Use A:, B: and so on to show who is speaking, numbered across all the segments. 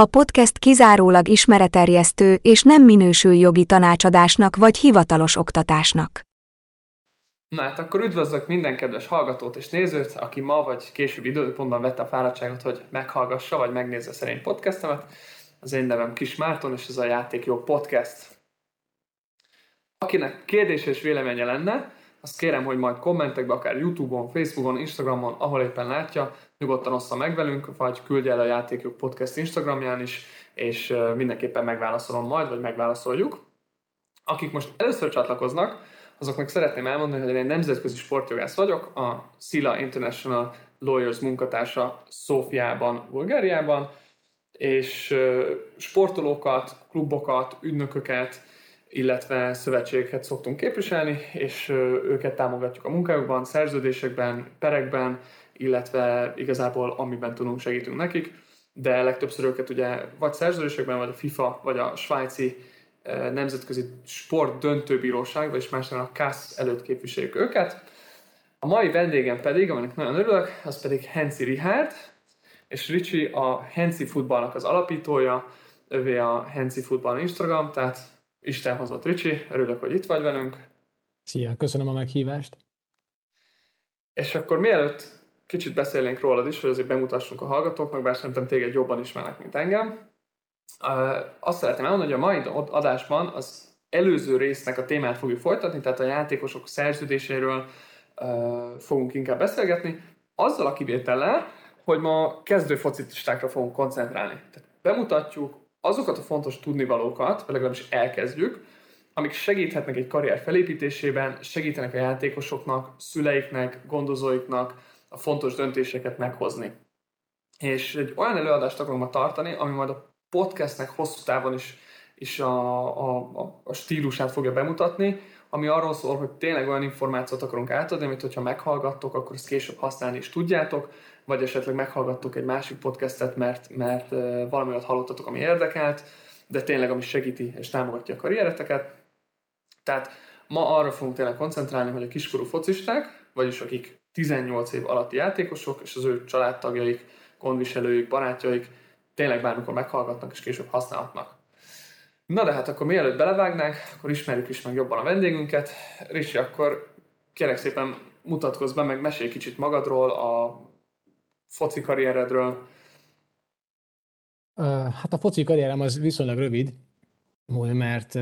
A: A podcast kizárólag ismereterjesztő és nem minősül jogi tanácsadásnak vagy hivatalos oktatásnak.
B: Na hát akkor üdvözlök minden kedves hallgatót és nézőt, aki ma vagy később időpontban vette a fáradtságot, hogy meghallgassa vagy megnézze szerint podcastemet. Az én nevem Kis Márton, és ez a Játék Jó Podcast. Akinek kérdés és véleménye lenne, azt kérem, hogy majd kommentekbe, akár Youtube-on, Facebookon, Instagramon, ahol éppen látja, nyugodtan ossza meg velünk, vagy küldje el a Játékjuk Podcast Instagramján is, és mindenképpen megválaszolom majd, vagy megválaszoljuk. Akik most először csatlakoznak, azoknak szeretném elmondani, hogy én nemzetközi sportjogász vagyok, a SILA International Lawyers munkatársa Szófiában, Bulgáriában, és sportolókat, klubokat, ügynököket, illetve szövetségeket szoktunk képviselni, és őket támogatjuk a munkájukban, szerződésekben, perekben, illetve igazából amiben tudunk segítünk nekik, de legtöbbször őket ugye vagy szerződésekben, vagy a FIFA, vagy a svájci nemzetközi sport döntőbíróság, vagyis más a KASZ előtt képviseljük őket. A mai vendégem pedig, aminek nagyon örülök, az pedig Hensi Richard, és Ricsi a Hensi futballnak az alapítója, övé a Hensi futball Instagram, tehát Isten hozott Ricsi, örülök, hogy itt vagy velünk.
C: Szia, köszönöm a meghívást.
B: És akkor mielőtt kicsit beszélnénk rólad is, hogy azért bemutassunk a hallgatóknak, bár szerintem téged jobban ismernek, mint engem. Azt szeretném elmondani, hogy a mai adásban az előző résznek a témát fogjuk folytatni, tehát a játékosok szerződéséről fogunk inkább beszélgetni, azzal a kivétellel, hogy ma kezdő focistákra fogunk koncentrálni. Tehát bemutatjuk azokat a fontos tudnivalókat, vagy legalábbis elkezdjük, amik segíthetnek egy karrier felépítésében, segítenek a játékosoknak, szüleiknek, gondozóiknak, a fontos döntéseket meghozni. És egy olyan előadást akarom ma tartani, ami majd a podcastnek hosszú távon is, is a, a, a stílusát fogja bemutatni, ami arról szól, hogy tényleg olyan információt akarunk átadni, amit hogyha meghallgattok, akkor ezt később használni is tudjátok, vagy esetleg meghallgattok egy másik podcastet, mert, mert valami olyat hallottatok, ami érdekelt, de tényleg ami segíti és támogatja a karriereteket. Tehát ma arra fogunk tényleg koncentrálni, hogy a kiskorú focisták, vagyis akik 18 év alatti játékosok, és az ő családtagjaik, gondviselőik, barátjaik tényleg bármikor meghallgatnak, és később használhatnak. Na de hát akkor mielőtt belevágnánk, akkor ismerjük is meg jobban a vendégünket. Risi, akkor kérek szépen mutatkozz be, meg mesélj kicsit magadról, a foci karrieredről.
C: Hát a foci karrierem az viszonylag rövid, mert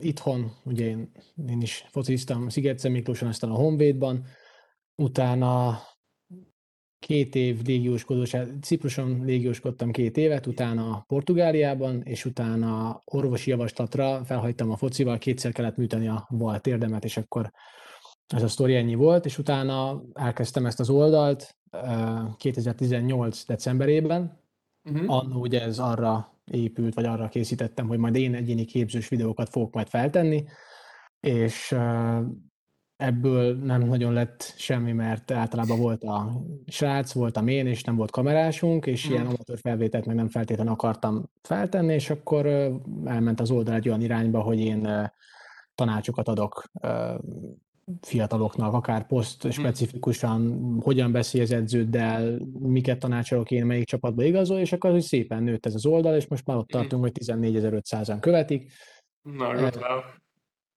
C: itthon, ugye én, én is fociztam Sziget Miklóson, aztán a Honvédban, utána két év légióskodós, Cipruson légióskodtam két évet, utána Portugáliában, és utána orvosi javaslatra felhagytam a focival, kétszer kellett műteni a bal térdemet, és akkor ez a sztori ennyi volt, és utána elkezdtem ezt az oldalt 2018 decemberében, uh-huh. annó ugye ez arra épült, vagy arra készítettem, hogy majd én egyéni képzős videókat fogok majd feltenni, és ebből nem nagyon lett semmi, mert általában volt a srác, voltam én, és nem volt kamerásunk, és ilyen amatőr felvételt meg nem feltétlenül akartam feltenni, és akkor elment az oldal egy olyan irányba, hogy én tanácsokat adok fiataloknak, akár poszt hm. specifikusan, hogyan beszél az edződdel, miket tanácsolok én, melyik csapatba igazol, és akkor az szépen nőtt ez az oldal, és most már ott hm. tartunk, hogy 14.500-an követik.
B: Na, gratulálok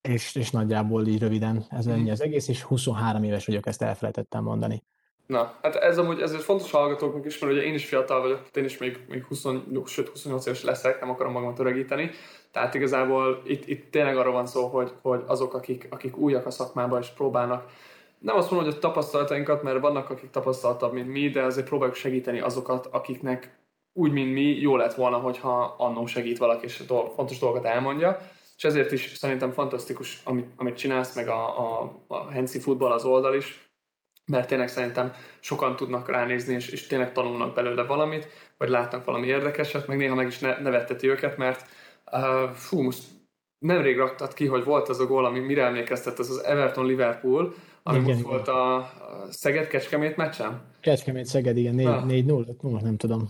C: és, és nagyjából így röviden ez ennyi az egész, és 23 éves vagyok, ezt elfelejtettem mondani.
B: Na, hát ez amúgy ez fontos hallgatóknak is, mert ugye én is fiatal vagyok, én is még, még 20, sőt 28 éves leszek, nem akarom magamat öregíteni. Tehát igazából itt, itt tényleg arról van szó, hogy, hogy azok, akik, akik újak a szakmában és próbálnak nem azt mondom, hogy a tapasztalatainkat, mert vannak, akik tapasztaltabb, mint mi, de azért próbáljuk segíteni azokat, akiknek úgy, mint mi, jó lett volna, hogyha annó segít valaki, és fontos dolgokat elmondja és ezért is szerintem fantasztikus, amit, amit csinálsz, meg a, a, a Hensi futball az oldal is, mert tényleg szerintem sokan tudnak ránézni, és, és tényleg tanulnak belőle valamit, vagy látnak valami érdekeset, meg néha meg is ne, nevetteti őket, mert uh, fú, most nemrég raktad ki, hogy volt az a gól, ami mire emlékeztet, ez az Everton-Liverpool, ami igen, most igen. volt a Szeged-Kecskemét meccsem?
C: Kecskemét-Szeged, igen, 4-0, nem tudom.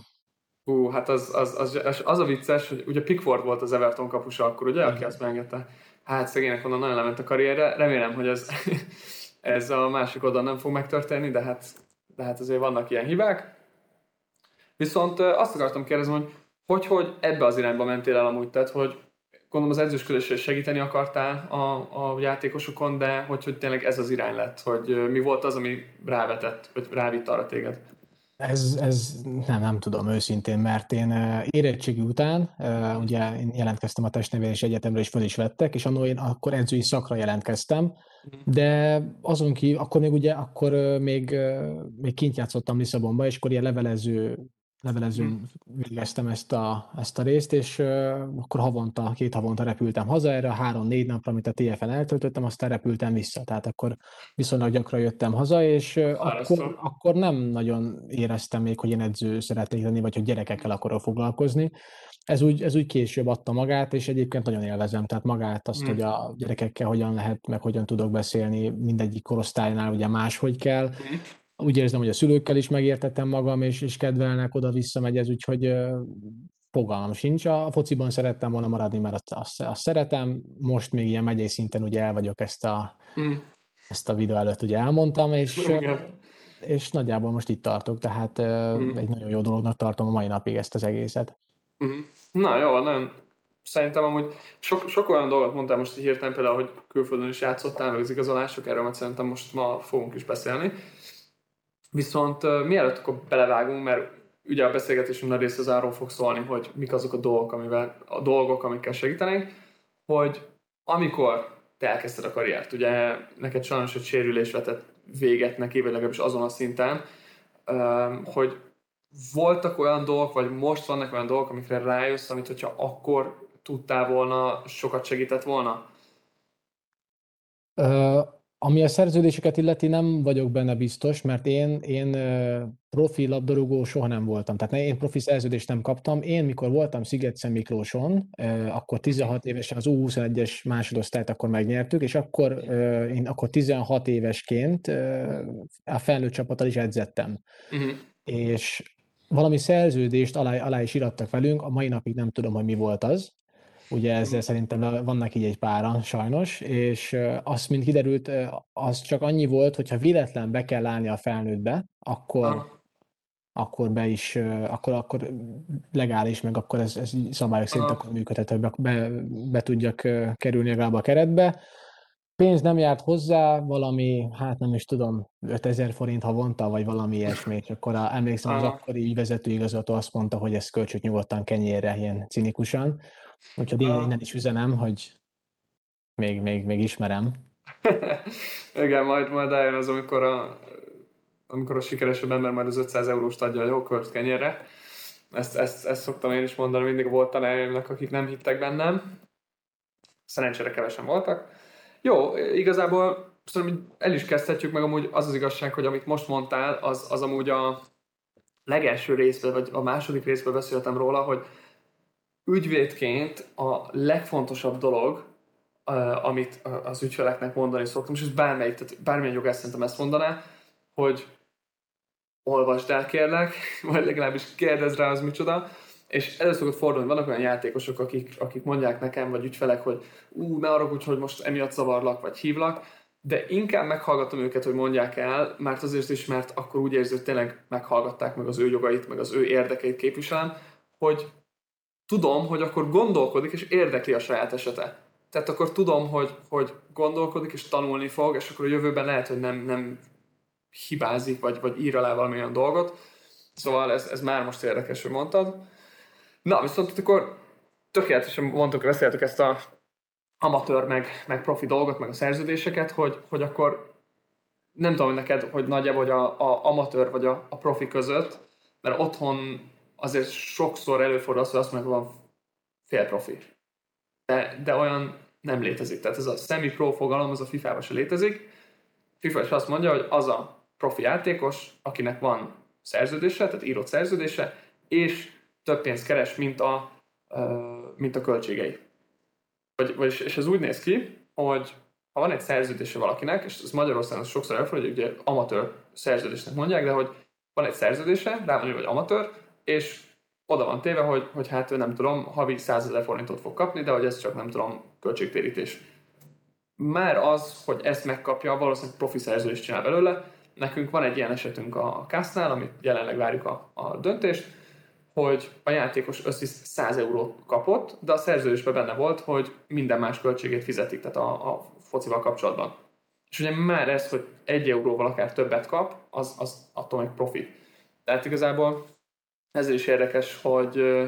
B: Hú, hát az, az, az, az, a vicces, hogy ugye Pickford volt az Everton kapusa akkor, ugye, aki azt beengedte. Hát szegénynek onnan nagyon lement a karrierre. Remélem, hogy ez, ez a másik oldalon nem fog megtörténni, de hát, de hát azért vannak ilyen hibák. Viszont azt akartam kérdezni, hogy hogy, hogy ebbe az irányba mentél el amúgy, tehát hogy gondolom az edzősködésre segíteni akartál a, a játékosokon, de hogy, hogy tényleg ez az irány lett, hogy mi volt az, ami rávetett, vagy rávitt arra téged?
C: Ez, ez nem, nem tudom őszintén, mert én érettségi után, ugye én jelentkeztem a testnevelési egyetemre, és föl is vettek, és annól én akkor edzői szakra jelentkeztem, mhm. de azon ki, akkor még ugye, akkor még, még kint játszottam Lisszabonba, és akkor ilyen levelező levelezőn hmm. végeztem ezt a, ezt a részt, és uh, akkor havonta, két havonta repültem haza erre, három-négy napra, amit a TFN eltöltöttem, aztán repültem vissza, tehát akkor viszonylag gyakran jöttem haza, és uh, akkor, akkor nem nagyon éreztem még, hogy én edző szeretnék lenni, vagy hogy gyerekekkel akarok foglalkozni. Ez úgy, ez úgy később adta magát, és egyébként nagyon élvezem, tehát magát azt, hmm. hogy a gyerekekkel hogyan lehet, meg hogyan tudok beszélni, mindegyik korosztálynál ugye máshogy kell, hmm úgy érzem, hogy a szülőkkel is megértettem magam, és, és kedvelnek, oda-vissza megy ez, úgyhogy fogalmam sincs. A fociban szerettem volna maradni, mert azt, azt, azt szeretem. Most még ilyen megyei szinten ugye el vagyok ezt a, mm. ezt a videó előtt ugye elmondtam, és, és nagyjából most itt tartok, tehát mm. egy nagyon jó dolognak tartom a mai napig ezt az egészet.
B: Mm. Na jó, nagyon szerintem amúgy sok, sok olyan dolgot mondtál most hirtelen, például, hogy külföldön is játszottál, meg az igazolások, erről mert szerintem most ma fogunk is beszélni. Viszont uh, mielőtt akkor belevágunk, mert ugye a beszélgetésünk nagy része az arról fog szólni, hogy mik azok a dolgok, amivel, a dolgok, amikkel segítenénk, hogy amikor te elkezdted a karriert, ugye neked sajnos egy sérülés vetett véget neki, vagy legalábbis azon a szinten, hogy voltak olyan dolgok, vagy most vannak olyan dolgok, amikre rájössz, amit hogyha akkor tudtál volna, sokat segített volna?
C: Ami a szerződéseket illeti, nem vagyok benne biztos, mert én, én profi labdarúgó soha nem voltam. Tehát én profi szerződést nem kaptam. Én, mikor voltam Sziget Miklóson, akkor 16 évesen az U21-es másodosztályt akkor megnyertük, és akkor én akkor 16 évesként a felnőtt csapattal is edzettem. Uh-huh. És valami szerződést alá, alá is irattak velünk, a mai napig nem tudom, hogy mi volt az, Ugye ezzel szerintem vannak így egy páran sajnos, és azt, mint kiderült, az csak annyi volt, hogyha véletlen be kell állni a felnőttbe, akkor, akkor be is, akkor, akkor legális, meg akkor ez, ez szabályok szerint akkor működhető, be, be, be tudjak kerülni legalább a keretbe. Pénz nem járt hozzá, valami, hát nem is tudom, 5000 forint havonta, vagy valami ilyesmi, és akkor a, emlékszem, az akkori ügyvezető igazgató azt mondta, hogy ez költsük nyugodtan kenyérre, ilyen cinikusan. Úgyhogy én innen is üzenem, hogy még, még, még ismerem.
B: Igen, majd, majd eljön az, amikor a, amikor a sikeresebb ember majd az 500 euróst adja a jó kört kenyérre. Ezt, ezt, ezt szoktam én is mondani mindig volt tanáraimnak, akik nem hittek bennem. Szerencsére kevesen voltak. Jó, igazából szerintem el is kezdhetjük meg amúgy az az igazság, hogy amit most mondtál, az, az amúgy a legelső részben, vagy a második részben beszéltem róla, hogy ügyvédként a legfontosabb dolog, amit az ügyfeleknek mondani szoktam, és ez bármelyik, tehát bármilyen jogász szerintem ezt mondaná, hogy olvasd el kérlek, vagy legalábbis kérdezz rá az micsoda, és elő szokott fordulni, vannak olyan játékosok, akik, akik mondják nekem, vagy ügyfelek, hogy ú, ne arra hogy most emiatt zavarlak, vagy hívlak, de inkább meghallgatom őket, hogy mondják el, mert azért is, mert akkor úgy érzi, hogy tényleg meghallgatták meg az ő jogait, meg az ő érdekeit képviselem, hogy tudom, hogy akkor gondolkodik, és érdekli a saját esete. Tehát akkor tudom, hogy, hogy gondolkodik, és tanulni fog, és akkor a jövőben lehet, hogy nem, nem hibázik, vagy, vagy ír alá valamilyen dolgot. Szóval ez, ez már most érdekes, hogy mondtad. Na, viszont akkor tökéletesen mondtuk, beszéltük ezt a amatőr, meg, meg profi dolgot, meg a szerződéseket, hogy, hogy akkor nem tudom neked, hogy nagyjából hogy a, a amatőr vagy a, a profi között, mert otthon azért sokszor előfordul az, hogy azt mondják, hogy van fél profi. De, de olyan nem létezik. Tehát ez a semi-pro fogalom, az a FIFA-ban se létezik. FIFA is azt mondja, hogy az a profi játékos, akinek van szerződése, tehát írott szerződése, és több pénzt keres, mint a, mint a költségei. vagy, vagy, és ez úgy néz ki, hogy ha van egy szerződése valakinek, és ez Magyarországon sokszor elfordul, hogy ugye amatőr szerződésnek mondják, de hogy van egy szerződése, rá van hogy amatőr, és oda van téve, hogy, hogy hát nem tudom, havi 100 ezer forintot fog kapni, de hogy ez csak nem tudom, költségtérítés. Már az, hogy ezt megkapja, valószínűleg profi szerződést csinál belőle. Nekünk van egy ilyen esetünk a Kásznál, amit jelenleg várjuk a, a döntést, hogy a játékos összes 100 eurót kapott, de a szerződésben benne volt, hogy minden más költségét fizetik, tehát a, a focival kapcsolatban. És ugye már ez, hogy egy euróval akár többet kap, az, az attól meg profit. Tehát igazából ez is érdekes, hogy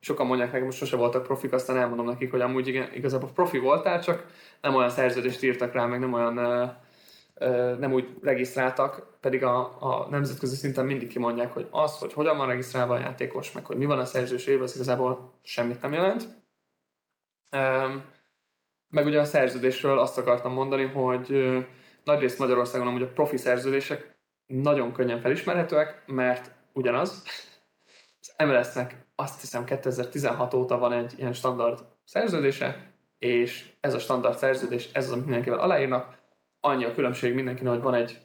B: sokan mondják nekem, most sose voltak profik, aztán elmondom nekik, hogy amúgy igen, igazából profi voltál, csak nem olyan szerződést írtak rá, meg nem olyan nem úgy regisztráltak, pedig a, a nemzetközi szinten mindig kimondják, hogy az, hogy hogyan van regisztrálva a játékos, meg hogy mi van a szerzős évben, az igazából semmit nem jelent. Meg ugye a szerződésről azt akartam mondani, hogy nagyrészt Magyarországon amúgy a profi szerződések nagyon könnyen felismerhetőek, mert ugyanaz. Az MLS-nek azt hiszem 2016 óta van egy ilyen standard szerződése, és ez a standard szerződés, ez az, amit mindenkivel aláírnak. Annyi a különbség mindenkinek, hogy van egy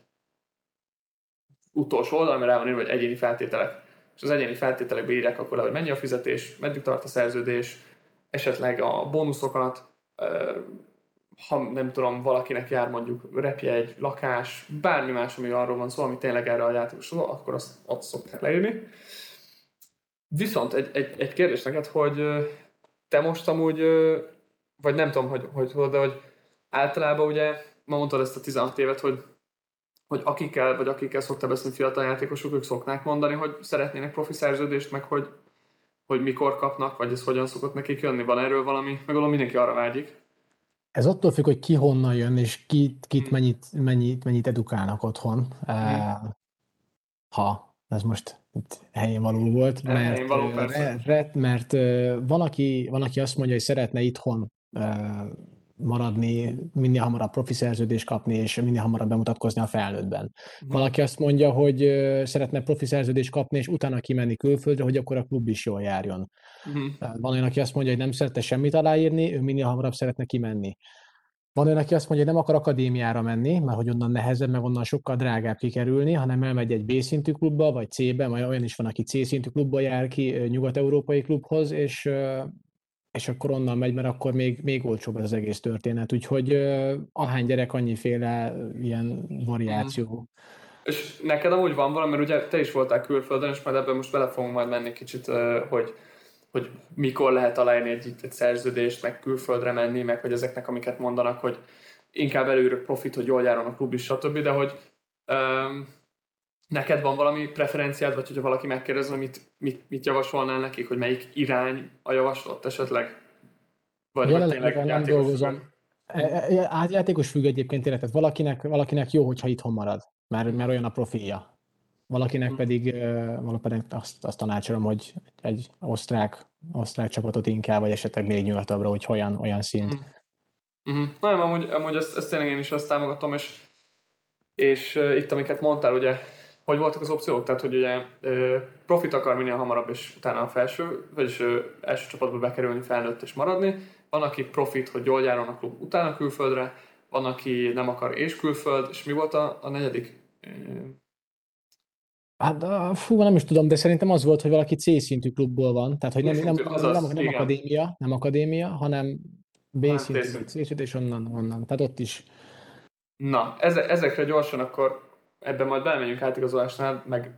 B: utolsó oldal, ami rá van írva, hogy egyéni feltételek. És az egyéni feltételekbe írják akkor le, hogy mennyi a fizetés, meddig tart a szerződés, esetleg a bónuszokat, ha nem tudom, valakinek jár mondjuk repje egy lakás, bármi más, ami arról van szó, ami tényleg erre a játékosról, akkor azt ott szokták leírni. Viszont egy, egy, egy kérdés neked, hogy te most amúgy, vagy nem tudom, hogy, hogy de hogy általában ugye, ma mondtad ezt a 16 évet, hogy, hogy akikkel, vagy akikkel szoktál beszélni fiatal játékosok, ők szoknák mondani, hogy szeretnének profi szerződést, meg hogy, hogy mikor kapnak, vagy ez hogyan szokott nekik jönni, van erről valami, meg mindenki arra vágyik.
C: Ez attól függ, hogy ki honnan jön, és kit, kit hmm. mennyit, mennyit, mennyit edukálnak otthon. Hmm. Ha ez most itt helyén való volt, mert, való, mert, mert van, aki, van, aki azt mondja, hogy szeretne itthon maradni, minél hamarabb profi szerződést kapni, és minél hamarabb bemutatkozni a felnőttben. Mm. Valaki azt mondja, hogy szeretne profi szerződést kapni, és utána kimenni külföldre, hogy akkor a klub is jól járjon. Mm. Van olyan, aki azt mondja, hogy nem szeretne semmit aláírni, ő minél hamarabb szeretne kimenni. Van olyan, aki azt mondja, hogy nem akar akadémiára menni, mert hogy onnan nehezebb, meg onnan sokkal drágább kikerülni, hanem elmegy egy B szintű klubba, vagy C-be, majd olyan is van, aki C szintű klubba jár ki, nyugat-európai klubhoz, és és akkor onnan megy, mert akkor még, még olcsóbb az egész történet. Úgyhogy ahány gyerek, annyiféle ilyen variáció. Mm.
B: És neked amúgy van valami, mert ugye te is voltál külföldön, és majd ebben most bele fogunk majd menni kicsit, hogy, hogy mikor lehet aláírni egy, egy szerződést, meg külföldre menni, meg hogy ezeknek, amiket mondanak, hogy inkább előre profit, hogy jól járon a klub is, stb. De hogy um, neked van valami preferenciád, vagy hogyha valaki megkérdez, mit, mit, mit javasolnál nekik, hogy melyik irány a javaslat esetleg?
C: Vagy Jelenleg nem dolgozom. E, játékos függ egyébként tényleg, tehát valakinek, valakinek jó, hogyha itthon marad, mert, mert olyan a profilja. Valakinek hmm. pedig, valakinek azt, azt tanácsolom, hogy egy osztrák, osztrák csapatot inkább, vagy esetleg még nyugatabbra, hogy olyan, olyan szint.
B: Mm. Mm-hmm. Nem, amúgy, amúgy ezt, ezt tényleg én is azt támogatom, és, és itt, amiket mondtál, ugye hogy voltak az opciók? Tehát, hogy ugye profit akar minél hamarabb, és utána a felső, vagyis első csapatba bekerülni, felnőtt és maradni. Van, aki profit, hogy jól járon a klub utána külföldre, van, aki nem akar és külföld, és mi volt a, a negyedik?
C: Hát, fú, nem is tudom, de szerintem az volt, hogy valaki C szintű klubból van, tehát hogy nem, nem, nem, nem, nem akadémia, nem akadémia, hanem B hát, szintű, C szintű, és onnan, onnan. Tehát ott is.
B: Na, ezekre gyorsan akkor ebben majd belemegyünk átigazolásnál, meg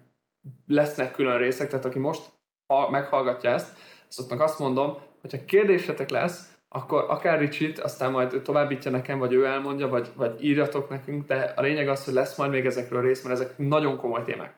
B: lesznek külön részek, tehát aki most ha meghallgatja ezt, azoknak azt mondom, hogyha kérdésetek lesz, akkor akár Ricsit, aztán majd továbbítja nekem, vagy ő elmondja, vagy, vagy írjatok nekünk, de a lényeg az, hogy lesz majd még ezekről rész, mert ezek nagyon komoly témák.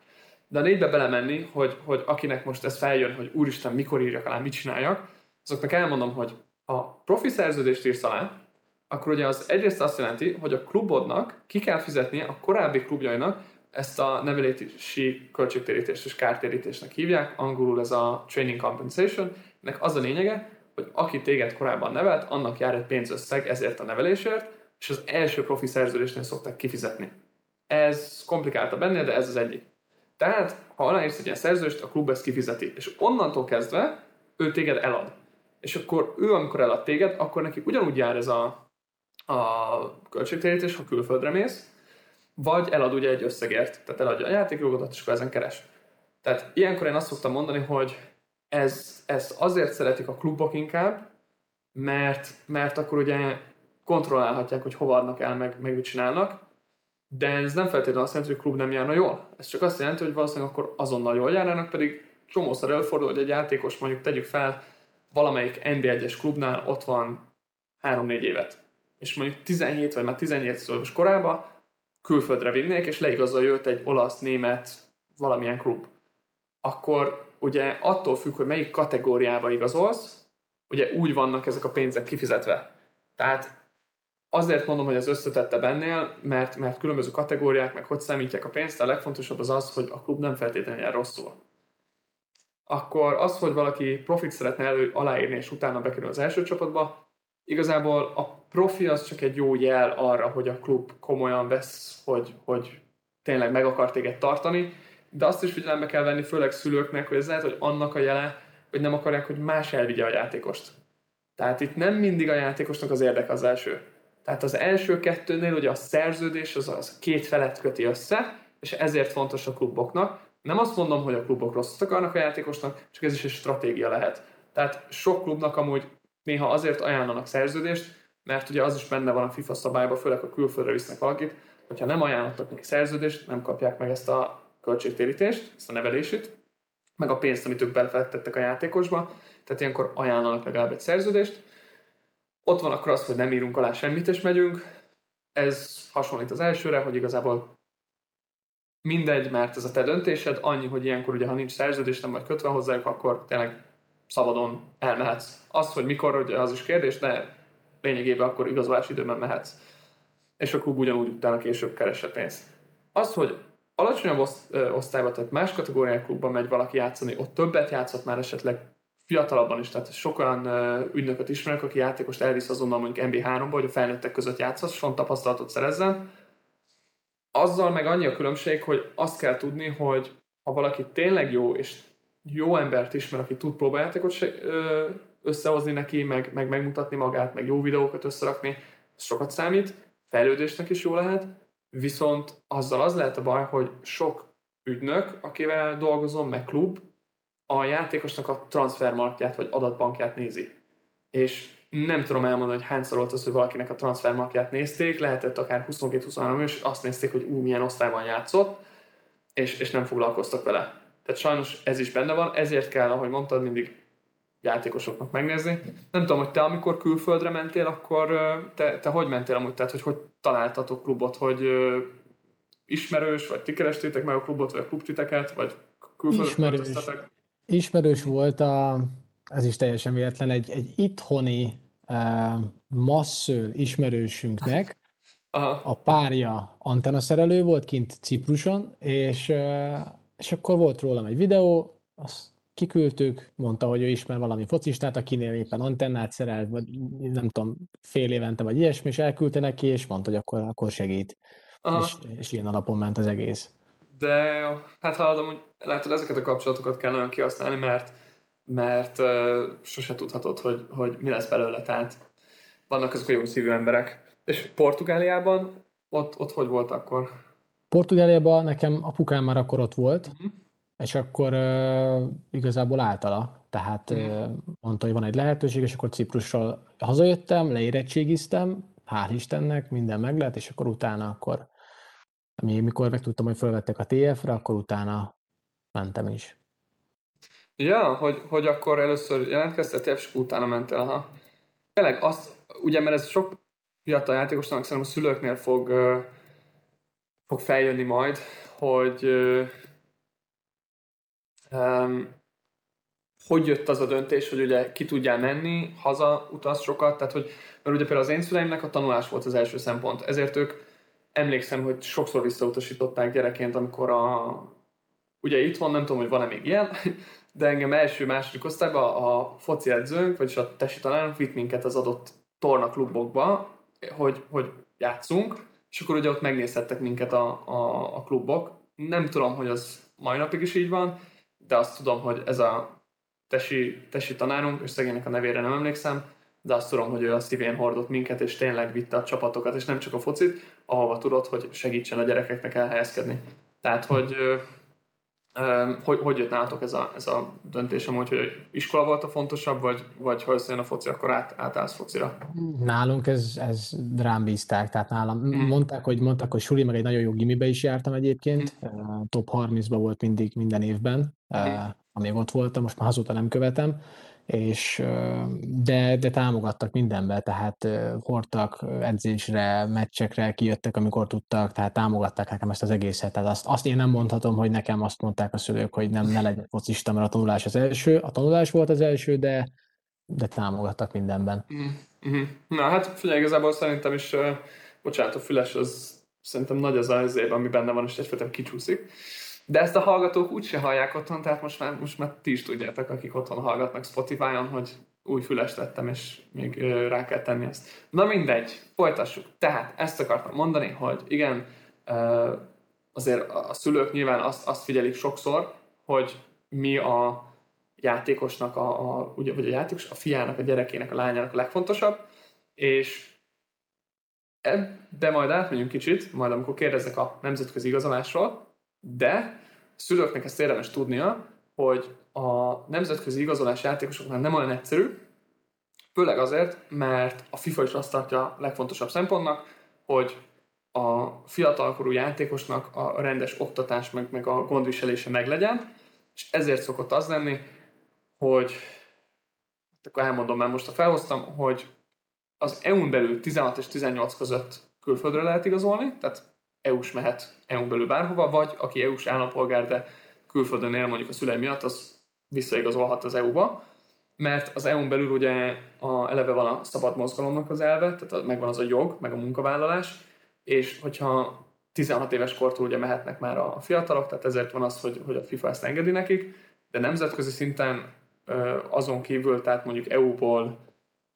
B: De a négybe belemenni, hogy, hogy akinek most ez feljön, hogy úristen, mikor írjak alá, mit csináljak, azoknak elmondom, hogy ha profi szerződést írsz alá, akkor ugye az egyrészt azt jelenti, hogy a klubodnak ki kell fizetnie a korábbi klubjainak ezt a nevelési költségtérítést és kártérítésnek hívják, angolul ez a training compensation, nek az a lényege, hogy aki téged korábban nevelt, annak jár egy pénzösszeg ezért a nevelésért, és az első profi szerződésnél szokták kifizetni. Ez komplikáltabb ennél, de ez az egyik. Tehát, ha aláírsz egy ilyen szerződést, a klub ezt kifizeti, és onnantól kezdve ő téged elad és akkor ő, amikor elad téged, akkor neki ugyanúgy jár ez a, a költségtérítés, ha külföldre mész, vagy elad ugye egy összegért, tehát eladja a játékjogodat, és akkor ezen keres. Tehát ilyenkor én azt szoktam mondani, hogy ez, ezt azért szeretik a klubok inkább, mert, mert akkor ugye kontrollálhatják, hogy hova adnak el, meg, meg mit csinálnak, de ez nem feltétlenül azt jelenti, hogy a klub nem járna jól. Ez csak azt jelenti, hogy valószínűleg akkor azonnal jól járnának, pedig csomószor előfordul, hogy egy játékos mondjuk tegyük fel valamelyik NB1-es klubnál ott van 3-4 évet. És mondjuk 17 vagy már 18 éves korában külföldre vinnék, és leigazolja őt egy olasz, német, valamilyen klub. Akkor ugye attól függ, hogy melyik kategóriába igazolsz, ugye úgy vannak ezek a pénzek kifizetve. Tehát azért mondom, hogy ez összetette bennél, mert, mert különböző kategóriák, meg hogy számítják a pénzt, a legfontosabb az az, hogy a klub nem feltétlenül jár rosszul. Akkor az, hogy valaki profit szeretne elő aláírni, és utána bekerül az első csapatba, igazából a profi az csak egy jó jel arra, hogy a klub komolyan vesz, hogy, hogy tényleg meg akar téged tartani, de azt is figyelembe kell venni, főleg szülőknek, hogy ez lehet, hogy annak a jele, hogy nem akarják, hogy más elvigye a játékost. Tehát itt nem mindig a játékosnak az érdek az első. Tehát az első kettőnél ugye a szerződés az, az két felet köti össze, és ezért fontos a kluboknak. Nem azt mondom, hogy a klubok rosszat akarnak a játékosnak, csak ez is egy stratégia lehet. Tehát sok klubnak amúgy néha azért ajánlanak szerződést, mert ugye az is benne van a FIFA szabályban, főleg a külföldre visznek valakit, hogyha nem ajánlottak neki szerződést, nem kapják meg ezt a költségtérítést, ezt a nevelését, meg a pénzt, amit ők belefektettek a játékosba, tehát ilyenkor ajánlanak legalább egy szerződést. Ott van akkor az, hogy nem írunk alá semmit és megyünk. Ez hasonlít az elsőre, hogy igazából mindegy, mert ez a te döntésed, annyi, hogy ilyenkor ugye, ha nincs szerződés, nem vagy kötve hozzájuk, akkor tényleg szabadon elmehetsz. Az, hogy mikor, ugye az is kérdés, de lényegében akkor igazolási időben mehetsz. És a klub ugyanúgy utána később keresett pénzt. Az, hogy alacsonyabb osztályban, tehát más kategóriák klubban megy valaki játszani, ott többet játszott már esetleg fiatalabban is, tehát sok olyan ügynököt ismerek, aki játékost elvisz azonnal mondjuk MB3-ba, hogy a felnőttek között játszott, és tapasztalatot szerezzen. Azzal meg annyi a különbség, hogy azt kell tudni, hogy ha valaki tényleg jó, és jó embert ismer, aki tud próbajátékot összehozni neki, meg, meg megmutatni magát, meg jó videókat összerakni, sokat számít, fejlődésnek is jó lehet, viszont azzal az lehet a baj, hogy sok ügynök, akivel dolgozom, meg klub, a játékosnak a transfermarkját vagy adatbankját nézi. És nem tudom elmondani, hogy hányszor volt az, hogy valakinek a transfermarkját nézték, lehetett akár 22-23 és azt nézték, hogy ú, milyen osztályban játszott, és, és nem foglalkoztak vele. Tehát sajnos ez is benne van, ezért kell, ahogy mondtad, mindig játékosoknak megnézni. Nem tudom, hogy te amikor külföldre mentél, akkor te, te hogy mentél amúgy? Tehát, hogy hogy találtatok klubot, hogy ismerős, vagy ti kerestétek meg a klubot, vagy a klubtiteket, vagy külföldre
C: Ismerős. Ismerős volt a, ez is teljesen véletlen, egy, egy itthoni uh, masszőr ismerősünknek, Aha. a párja antenaszerelő volt kint Cipruson, és, uh, és akkor volt rólam egy videó, azt kiküldtük, mondta, hogy ő ismer valami focistát, akinél éppen antennát szerelt, vagy nem tudom, fél évente, vagy ilyesmi, és elküldte neki, és mondta, hogy akkor, akkor segít. És, és ilyen alapon ment az egész.
B: De hát hallom, hogy látod, ezeket a kapcsolatokat kell nagyon kihasználni, mert, mert uh, sose tudhatod, hogy, hogy mi lesz belőle. Tehát vannak azok a jó szívű emberek. És Portugáliában ott, ott hogy volt akkor?
C: Portugáliában nekem apukám már akkor ott volt, uh-huh és akkor uh, igazából általa. Tehát uh, mondta, hogy van egy lehetőség, és akkor Ciprusról hazajöttem, leérettségiztem, hál' Istennek, minden meg lett, és akkor utána akkor, ami, mikor megtudtam, hogy felvettek a TF-re, akkor utána mentem is.
B: Ja, hogy, hogy akkor először jelentkeztél TF, és utána mentél, ha. Tényleg azt, ugye, mert ez sok fiatal játékosnak szerintem a szülőknél fog, uh, fog feljönni majd, hogy uh, Hogy jött az a döntés, hogy ugye ki tudjál menni, haza utaz sokat, tehát hogy, mert ugye például az én szüleimnek a tanulás volt az első szempont, ezért ők emlékszem, hogy sokszor visszautasították gyerekként, amikor a, ugye itt van, nem tudom, hogy van-e még ilyen, de engem első-második osztályban a foci edzőnk, vagyis a tesi tanárunk vitt minket az adott tornaklubokba, hogy, hogy játszunk, és akkor ugye ott megnézhettek minket a, a, a klubok. Nem tudom, hogy az mai napig is így van, de azt tudom, hogy ez a tesi, tesi tanárunk, és szegénynek a nevére nem emlékszem, de azt tudom, hogy ő a szívén hordott minket, és tényleg vitte a csapatokat, és nem csak a focit, ahova tudott, hogy segítsen a gyerekeknek elhelyezkedni. Tehát, hogy hogy, hogy jött nálatok ez a, ez a döntés amúgy, hogy iskola volt a fontosabb, vagy, vagy ha összejön a foci, akkor át, átállsz focira?
C: Nálunk ez, ez rám bízták, tehát nálam mm. mondták, hogy, mondták, hogy suli, meg egy nagyon jó gimibe is jártam egyébként, mm. top 30-ba volt mindig minden évben, mm. amíg ott voltam, most már azóta nem követem, és de, de támogattak mindenben, tehát hordtak edzésre, meccsekre, kijöttek, amikor tudtak, tehát támogatták nekem ezt az egészet. Tehát azt, azt én nem mondhatom, hogy nekem azt mondták a szülők, hogy nem ne legyen focista, mert a tanulás az első. A tanulás volt az első, de, de támogattak mindenben.
B: Mm-hmm. Na hát figyelj, igazából szerintem is, uh, bocsánat, a füles az szerintem nagy az az ami benne van, és egyfajta kicsúszik. De ezt a hallgatók úgyse hallják otthon, tehát most már, most már ti is tudjátok, akik otthon hallgatnak Spotify-on, hogy új füles tettem, és még rá kell tenni ezt. Na mindegy, folytassuk. Tehát ezt akartam mondani, hogy igen, azért a szülők nyilván azt, azt figyelik sokszor, hogy mi a játékosnak, a, a, ugye, vagy a játékos, a fiának, a gyerekének, a lányának a legfontosabb, és de majd átmegyünk kicsit, majd amikor kérdezek a nemzetközi igazolásról, de szülőknek ezt érdemes tudnia, hogy a nemzetközi igazolás játékosoknál nem olyan egyszerű, főleg azért, mert a FIFA is azt tartja legfontosabb szempontnak, hogy a fiatalkorú játékosnak a rendes oktatás meg, meg a gondviselése meglegyen, és ezért szokott az lenni, hogy akkor elmondom, mert most a felhoztam, hogy az EU-n belül 16 és 18 között külföldre lehet igazolni, tehát EU-s mehet EU-n belül bárhova, vagy aki EU-s állampolgár, de külföldön él mondjuk a szülei miatt, az visszaigazolhat az EU-ba, mert az EU-n belül ugye a, eleve van a szabad mozgalomnak az elve, tehát megvan az a jog, meg a munkavállalás, és hogyha 16 éves kortól ugye mehetnek már a fiatalok, tehát ezért van az, hogy, hogy a FIFA ezt engedi nekik, de nemzetközi szinten azon kívül, tehát mondjuk EU-ból,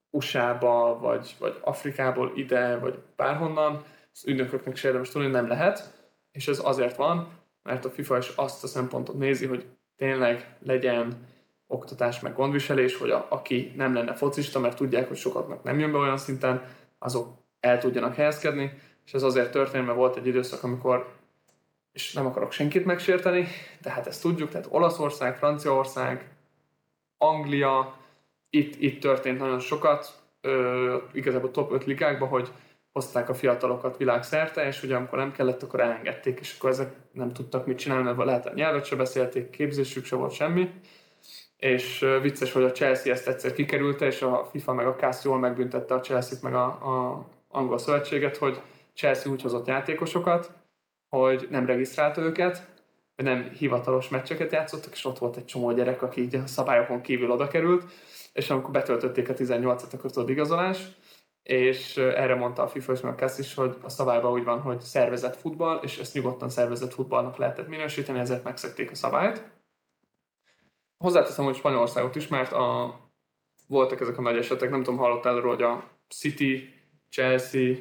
B: USA-ba, vagy, vagy Afrikából ide, vagy bárhonnan, az ügynököknek is érdemes tudni, nem lehet, és ez azért van, mert a FIFA is azt a szempontot nézi, hogy tényleg legyen oktatás meg gondviselés, hogy a, aki nem lenne focista, mert tudják, hogy sokaknak nem jön be olyan szinten, azok el tudjanak helyezkedni, és ez azért történt, mert volt egy időszak, amikor, és nem akarok senkit megsérteni, de hát ezt tudjuk, tehát Olaszország, Franciaország, Anglia, itt, itt történt nagyon sokat, ö, igazából top 5 ligákban, hogy hozták a fiatalokat világszerte, és ugye amikor nem kellett, akkor elengedték, és akkor ezek nem tudtak mit csinálni, mert lehet a nyelvet se beszélték, képzésük se volt semmi. És vicces, hogy a Chelsea ezt egyszer kikerülte, és a FIFA meg a CAS jól megbüntette a Chelsea-t meg a, a angol szövetséget, hogy Chelsea úgy hozott játékosokat, hogy nem regisztrálta őket, hogy nem hivatalos meccseket játszottak, és ott volt egy csomó gyerek, aki így a szabályokon kívül oda került, és amikor betöltötték a 18-at, akkor tudod igazolás, és erre mondta a FIFA és a is, hogy a szabályban úgy van, hogy szervezett futball, és ezt nyugodtan szervezett futballnak lehetett minősíteni, ezért megszekték a szabályt. Hozzáteszem, hogy Spanyolországot is, mert a, voltak ezek a nagy esetek, nem tudom, hallottál arról, hogy a City, Chelsea,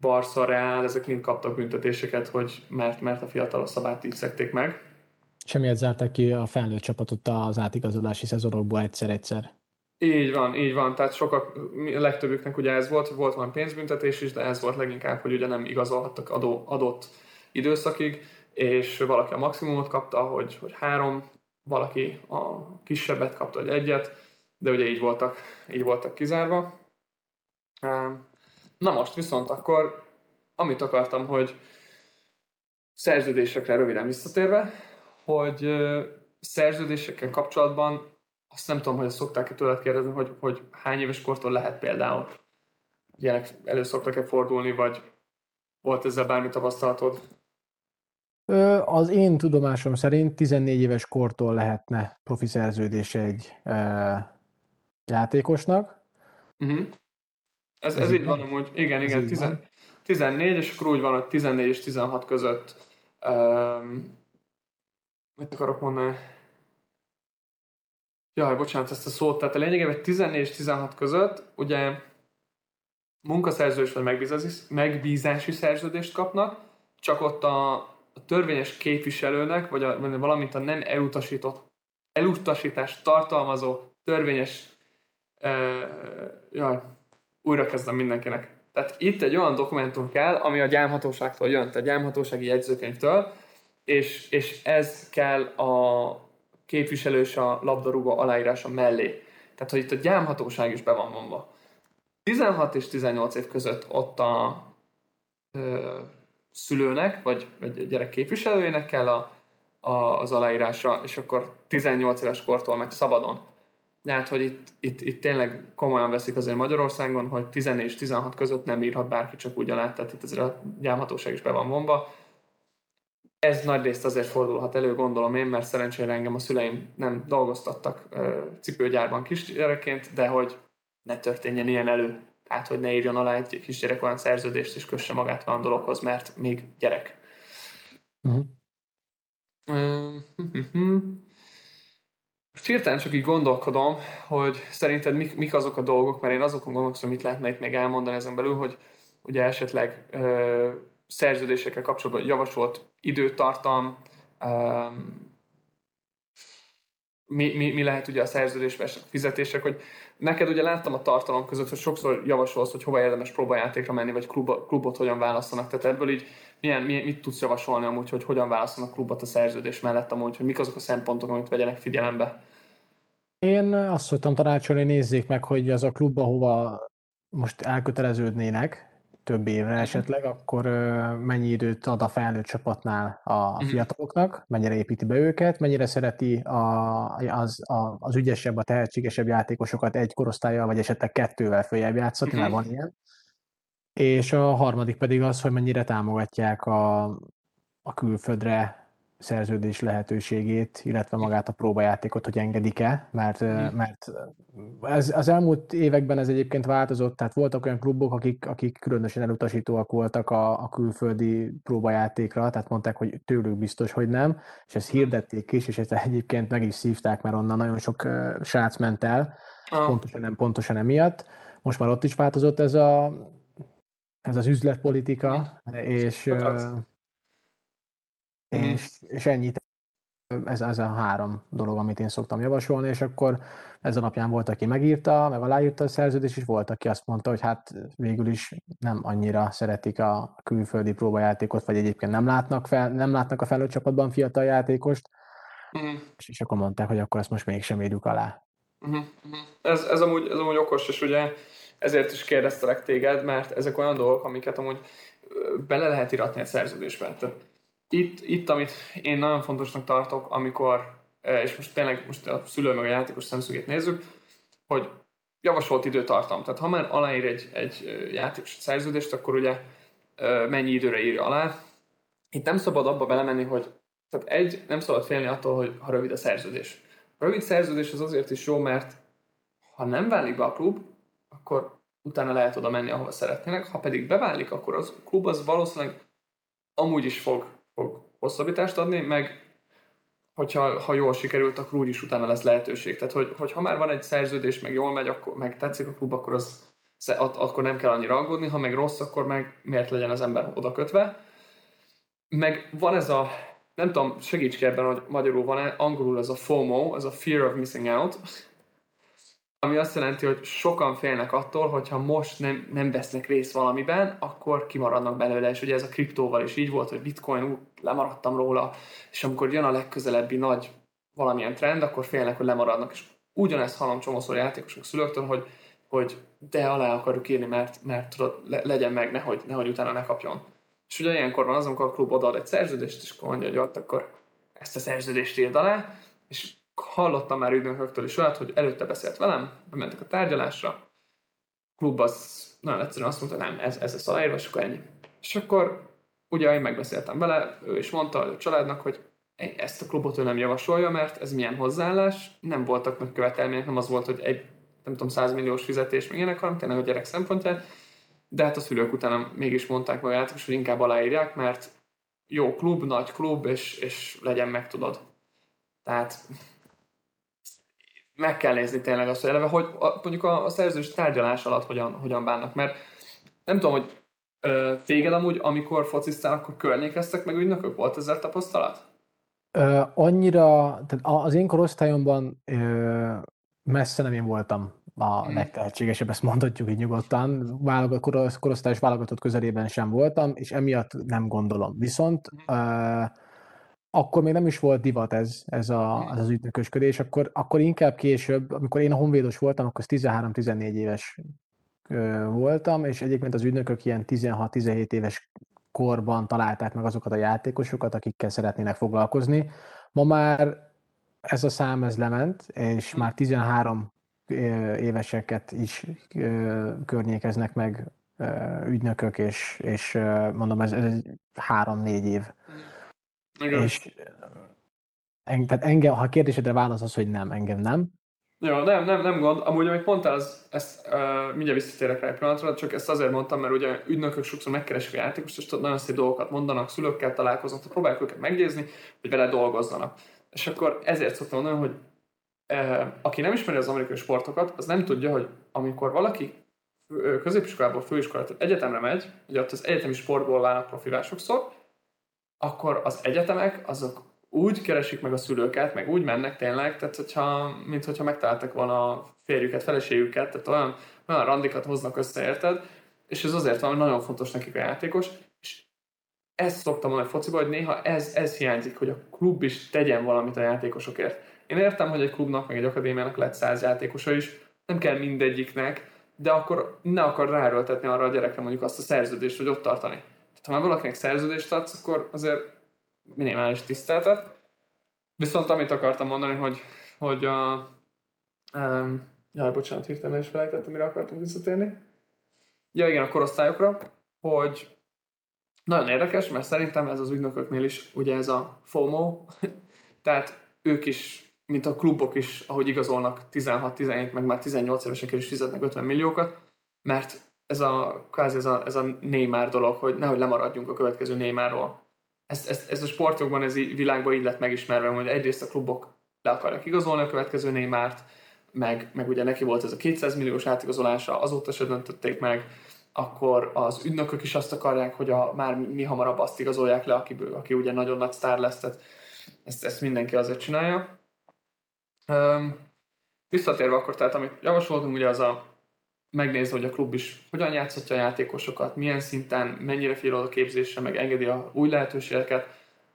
B: Barca, Real, ezek mind kaptak büntetéseket, hogy mert, mert a fiatal szabályt így szekték meg.
C: Semmiért zárták ki a felnőtt csapatot az átigazolási szezonokból egyszer-egyszer.
B: Így van, így van. Tehát sokak, legtöbbüknek ugye ez volt, volt van pénzbüntetés is, de ez volt leginkább, hogy ugye nem igazolhattak adó, adott időszakig, és valaki a maximumot kapta, hogy, hogy három, valaki a kisebbet kapta, hogy egyet, de ugye így voltak, így voltak kizárva. Na most viszont akkor, amit akartam, hogy szerződésekre röviden visszatérve, hogy szerződésekkel kapcsolatban azt nem tudom, hogy ezt szokták-e tőled kérdezni, hogy, hogy hány éves kortól lehet például ilyenek elő szoktak-e fordulni, vagy volt ezzel bármi tapasztalatod?
C: Az én tudomásom szerint 14 éves kortól lehetne profi szerződés egy e, játékosnak.
B: Uh-huh. Ez, ez, ez így van, hogy igen, igen, igen 10, 14, és akkor úgy van, hogy 14 és 16 között um, mit akarok mondani? Jaj, bocsánat, ezt a szót. Tehát a lényegében 14 és 16 között ugye munkaszerződés vagy megbízási, megbízási szerződést kapnak, csak ott a, a törvényes képviselőnek, vagy, a, valamint a nem elutasított elutasítást tartalmazó törvényes uh, jaj, újra mindenkinek. Tehát itt egy olyan dokumentum kell, ami a gyámhatóságtól jön, a gyámhatósági jegyzőkönyvtől, és, és ez kell a képviselős a labdarúgó aláírása mellé. Tehát, hogy itt a gyámhatóság is be van mondva. 16 és 18 év között ott a ö, szülőnek, vagy, vagy a gyerek képviselőjének kell a, a, az aláírása, és akkor 18 éves kortól meg szabadon. Tehát, hogy itt, itt, itt tényleg komolyan veszik azért Magyarországon, hogy 14 és 16 között nem írhat bárki csak úgy alá, tehát itt azért a gyámhatóság is be van vonva. Ez nagy részt azért fordulhat elő, gondolom én, mert szerencsére engem a szüleim nem dolgoztattak cipőgyárban kisgyerekként, de hogy ne történjen ilyen elő. Tehát, hogy ne írjon alá egy kisgyerek olyan szerződést, és kösse magát olyan dologhoz, mert még gyerek. Uh-huh. Uh-huh. Most hirtelen csak így gondolkodom, hogy szerinted mik, mik azok a dolgok, mert én azokon gondolkozom, mit lehetne itt még elmondani ezen belül, hogy ugye esetleg ö, szerződésekkel kapcsolatban javasolt időtartam, ö, mi, mi, mi lehet ugye a szerződésben fizetések, hogy neked ugye láttam a tartalom között, hogy sokszor javasolsz, hogy hova érdemes próbajátékra menni, vagy klub, klubot hogyan választanak. Tehát ebből így milyen, milyen, mit tudsz javasolni amúgy, hogy hogyan választanak klubot a szerződés mellett amúgy, hogy mik azok a szempontok, amit vegyenek figyelembe?
C: Én azt szoktam tanácsolni, nézzék meg, hogy az a klub, ahova most elköteleződnének, több évre mhm. esetleg, akkor mennyi időt ad a felnőtt csapatnál a mhm. fiataloknak, mennyire építi be őket, mennyire szereti a, az, a, az ügyesebb, a tehetségesebb játékosokat egy korosztályjal, vagy esetleg kettővel följebb játszani, mert van ilyen. És a harmadik pedig az, hogy mennyire támogatják a, a külföldre szerződés lehetőségét, illetve magát a próbajátékot, hogy engedik-e, mert, mm. mert ez, az elmúlt években ez egyébként változott, tehát voltak olyan klubok, akik, akik különösen elutasítóak voltak a, a külföldi próbajátékra, tehát mondták, hogy tőlük biztos, hogy nem, és ezt hirdették is, és ezt egyébként meg is szívták, mert onnan nagyon sok srác ment el, ah. pontosan nem, pontosan emiatt. Most már ott is változott ez a, ez az üzletpolitika, és, és, és ennyit. Ez, ez a három dolog, amit én szoktam javasolni, és akkor ez a napján volt, aki megírta, meg aláírta a szerződést, és volt, aki azt mondta, hogy hát végül is nem annyira szeretik a külföldi próbajátékot, vagy egyébként nem látnak, fel, nem látnak a felnőtt csapatban fiatal játékost, uh-huh. és, és akkor mondták, hogy akkor ezt most mégsem írjuk alá.
B: Uh-huh. Ez, ez, amúgy, ez amúgy okos, és ugye ezért is kérdeztelek téged, mert ezek olyan dolgok, amiket amúgy bele lehet iratni a szerződésbe. Tehát itt, itt, amit én nagyon fontosnak tartok, amikor, és most tényleg most a szülő meg a játékos szemszögét nézzük, hogy javasolt időtartam. Tehát ha már aláír egy, egy játékos szerződést, akkor ugye mennyi időre írja alá. Itt nem szabad abba belemenni, hogy tehát egy, nem szabad félni attól, hogy ha rövid a szerződés. A rövid szerződés az azért is jó, mert ha nem válik be a klub, akkor utána lehet oda menni, ahova szeretnének. Ha pedig beválik, akkor az klub az valószínűleg amúgy is fog, fog hosszabbítást adni, meg hogyha ha jól sikerült, akkor úgyis utána lesz lehetőség. Tehát, hogy, hogy ha már van egy szerződés, meg jól megy, akkor, meg tetszik a klub, akkor, az, akkor nem kell annyira aggódni, ha meg rossz, akkor meg miért legyen az ember oda kötve. Meg van ez a, nem tudom, segíts ki ebben, hogy magyarul van-e, angolul ez a FOMO, ez a Fear of Missing Out, ami azt jelenti, hogy sokan félnek attól, hogyha most nem, nem vesznek részt valamiben, akkor kimaradnak belőle, és ugye ez a kriptóval is így volt, hogy bitcoin, ú, lemaradtam róla, és amikor jön a legközelebbi nagy valamilyen trend, akkor félnek, hogy lemaradnak, és ugyanezt hallom csomószor játékosok szülőktől, hogy, hogy de alá akarjuk írni, mert, mert tudod, le, legyen meg, nehogy, nehogy utána ne kapjon. És ugye ilyenkor van az, amikor a klub odaad egy szerződést, és akkor mondja, hogy ott akkor ezt a szerződést írd alá, és hallottam már ügynököktől is olyat, hogy előtte beszélt velem, bementek a tárgyalásra, a klub az nagyon egyszerűen azt mondta, nem, ez, ez a aláírva, és akkor ennyi. És akkor ugye én megbeszéltem vele, ő is mondta a családnak, hogy ezt a klubot ő nem javasolja, mert ez milyen hozzáállás, nem voltak nagy követelmények, nem az volt, hogy egy, nem tudom, 100 milliós fizetés, meg ilyenek, hanem tényleg a gyerek szempontját, de hát a szülők utána mégis mondták magát, hogy inkább aláírják, mert jó klub, nagy klub, és, és legyen meg, tudod. Tehát meg kell nézni tényleg azt, hogy eleve, hogy a, mondjuk a, a szerzős tárgyalás alatt hogyan, hogyan bánnak, mert nem tudom, hogy ö, téged amúgy, amikor fociztál, akkor környékeztek meg ügynökök? Volt ezzel tapasztalat?
C: Ö, annyira, tehát az én korosztályomban ö, messze nem én voltam a hmm. legtehetségesebb, ezt mondhatjuk így nyugodtan. Válogat, korosztályos válogatott közelében sem voltam, és emiatt nem gondolom. Viszont uh, akkor még nem is volt divat ez, ez a, az, az ügynökösködés, akkor, akkor inkább később, amikor én a honvédos voltam, akkor 13-14 éves voltam, és egyébként az ügynökök ilyen 16-17 éves korban találták meg azokat a játékosokat, akikkel szeretnének foglalkozni. Ma már ez a szám ez lement, és hmm. már 13 éveseket is környékeznek meg ügynökök, és, és mondom, ez, ez három-négy év. Igen. És tehát engem, ha a kérdésedre válasz az, hogy nem, engem nem.
B: Jó, nem, nem, nem gond. Amúgy, amit mondtál, az, ezt uh, mindjárt visszatérek rá egy pillanatra, csak ezt azért mondtam, mert ugye ügynökök sokszor megkeresik a játékost, és nagyon szép dolgokat mondanak, szülőkkel találkoznak, próbálják őket meggyőzni, hogy vele dolgozzanak. És akkor ezért szoktam mondani, hogy aki nem ismeri az amerikai sportokat, az nem tudja, hogy amikor valaki középiskolából, főiskolát, egyetemre megy, ugye ott az egyetemi sportból válnak profivá sokszor, akkor az egyetemek azok úgy keresik meg a szülőket, meg úgy mennek tényleg, tehát hogyha, mint hogyha megtaláltak volna a férjüket, feleségüket, tehát olyan, olyan randikat hoznak össze, érted? És ez azért van, hogy nagyon fontos nekik a játékos, és ezt szoktam mondani a fociban, hogy néha ez, ez hiányzik, hogy a klub is tegyen valamit a játékosokért én értem, hogy egy klubnak, meg egy akadémiának lett száz játékosa is, nem kell mindegyiknek, de akkor ne akar ráerőltetni arra a gyerekre mondjuk azt a szerződést, hogy ott tartani. Ha már valakinek szerződést adsz, akkor azért minimális tiszteltet. Viszont amit akartam mondani, hogy, hogy a... Um, jaj, bocsánat, hirtelen is felejtettem, mire akartam visszatérni. Ja, igen, a korosztályokra, hogy nagyon érdekes, mert szerintem ez az ügynököknél is ugye ez a FOMO, tehát ők is mint a klubok is, ahogy igazolnak 16-17, meg már 18 évesek is fizetnek 50 milliókat, mert ez a, kvázi ez a, ez a Neymar dolog, hogy nehogy lemaradjunk a következő Neymarról. Ez, ez, ez a sportokban, ez így, világban így lett megismerve, hogy egyrészt a klubok le akarják igazolni a következő Neymart, meg, meg ugye neki volt ez a 200 milliós átigazolása, azóta se döntötték meg, akkor az ügynökök is azt akarják, hogy a, már mi hamarabb azt igazolják le, aki, aki ugye nagyon nagy sztár lesz, tehát ezt, ezt mindenki azért csinálja. Um, visszatérve akkor, tehát amit javasoltunk, ugye az a megnézni, hogy a klub is hogyan játszhatja a játékosokat, milyen szinten, mennyire figyel a képzésre, meg engedi a új lehetőségeket.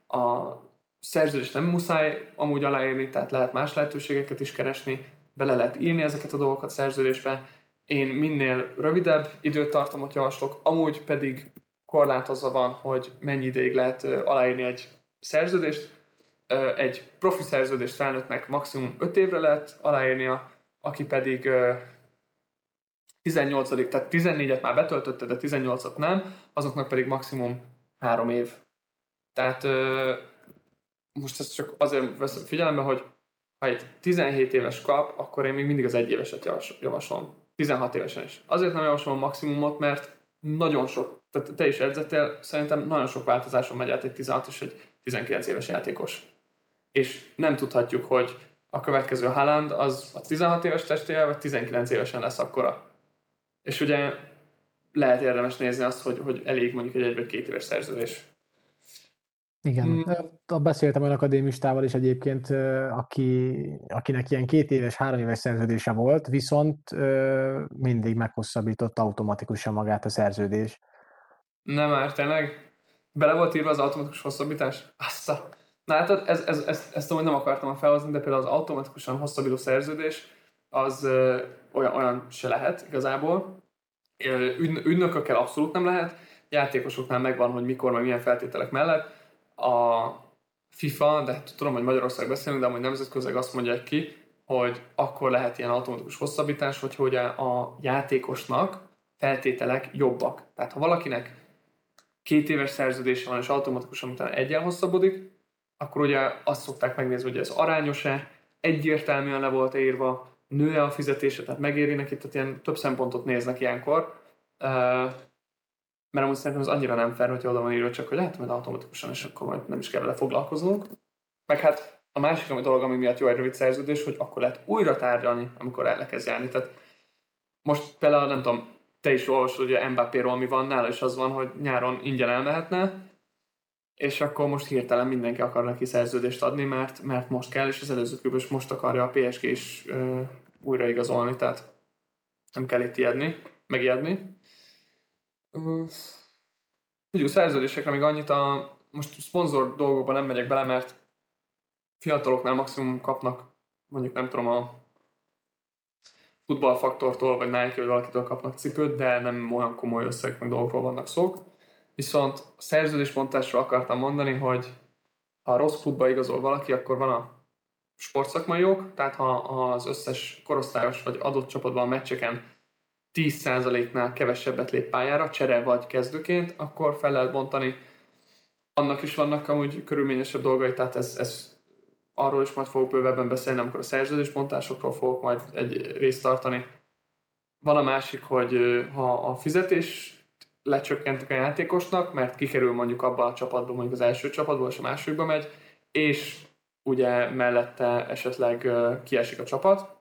B: A szerződést nem muszáj amúgy aláírni, tehát lehet más lehetőségeket is keresni, bele lehet írni ezeket a dolgokat szerződésbe. Én minél rövidebb időtartamot javaslok, amúgy pedig korlátozva van, hogy mennyi ideig lehet aláírni egy szerződést, egy profi szerződést felnőttnek maximum 5 évre lehet aláírnia, aki pedig 18 tehát 14-et már betöltötte, de 18-at nem, azoknak pedig maximum 3 év. Tehát most ezt csak azért veszem figyelembe, hogy ha egy 17 éves kap, akkor én még mindig az egy éveset javaslom. 16 évesen is. Azért nem javaslom a maximumot, mert nagyon sok, tehát te is edzettél, szerintem nagyon sok változáson megy át egy 16 és egy 19 éves játékos és nem tudhatjuk, hogy a következő Haaland az a 16 éves testével, vagy 19 évesen lesz akkora. És ugye lehet érdemes nézni azt, hogy, hogy elég mondjuk egy egy vagy két éves szerződés.
C: Igen, hmm. beszéltem olyan akadémistával is egyébként, aki, akinek ilyen két éves, három éves szerződése volt, viszont mindig meghosszabbított automatikusan magát a szerződés.
B: Nem már tényleg? Bele volt írva az automatikus hosszabbítás? Azt a... Na hát ez, ez, ez, ezt amúgy nem akartam felhozni, de például az automatikusan hosszabbító szerződés az olyan, olyan se lehet igazából. Ügn, ügynökökkel abszolút nem lehet, játékosoknál megvan, hogy mikor, meg milyen feltételek mellett. A FIFA, de hát tudom, hogy Magyarország beszélünk, de amúgy nemzetközileg azt mondják ki, hogy akkor lehet ilyen automatikus hosszabbítás, hogy hogy a játékosnak feltételek jobbak. Tehát ha valakinek két éves szerződése van, és automatikusan utána egyen hosszabbodik, akkor ugye azt szokták megnézni, hogy ez arányos-e, egyértelműen le volt írva, nő-e a fizetése, tehát megéri neki, tehát ilyen több szempontot néznek ilyenkor. Mert amúgy szerintem ez annyira nem fair, hogy oda van írva csak, hogy lehet majd automatikusan, és akkor majd nem is kell vele foglalkoznunk. Meg hát a másik ami dolog, ami miatt jó egy rövid szerződés, hogy akkor lehet újra tárgyalni, amikor el kezd járni. Tehát most például nem tudom, te is olvasod, hogy a Mbappé-ról mi van nála, és az van, hogy nyáron ingyen elmehetne, és akkor most hirtelen mindenki akar neki szerződést adni, mert, mert most kell, és az előző klubos most akarja a PSG is uh, újraigazolni, tehát nem kell itt ijedni, megijedni. Ugye szerződésekre még annyit, a, most szponzor dolgokban nem megyek bele, mert fiataloknál maximum kapnak, mondjuk nem tudom, a futballfaktortól, vagy Nike, vagy valakitől kapnak cipőt, de nem olyan komoly összeg, meg dolgokról vannak szók. Viszont a szerződéspontásról akartam mondani, hogy ha rossz klubba igazol valaki, akkor van a sportszakmai jog, tehát ha az összes korosztályos vagy adott csapatban a meccseken 10%-nál kevesebbet lép pályára, csere vagy kezdőként, akkor fel lehet bontani. Annak is vannak amúgy körülményesebb dolgai, tehát ez, ez arról is majd fogok bővebben beszélni, amikor a szerződésbontásokról fogok majd egy részt tartani. Van a másik, hogy ha a fizetés lecsökkentik a játékosnak, mert kikerül mondjuk abba a csapatba, mondjuk az első csapatból, és a másodikba megy, és ugye mellette esetleg kiesik a csapat.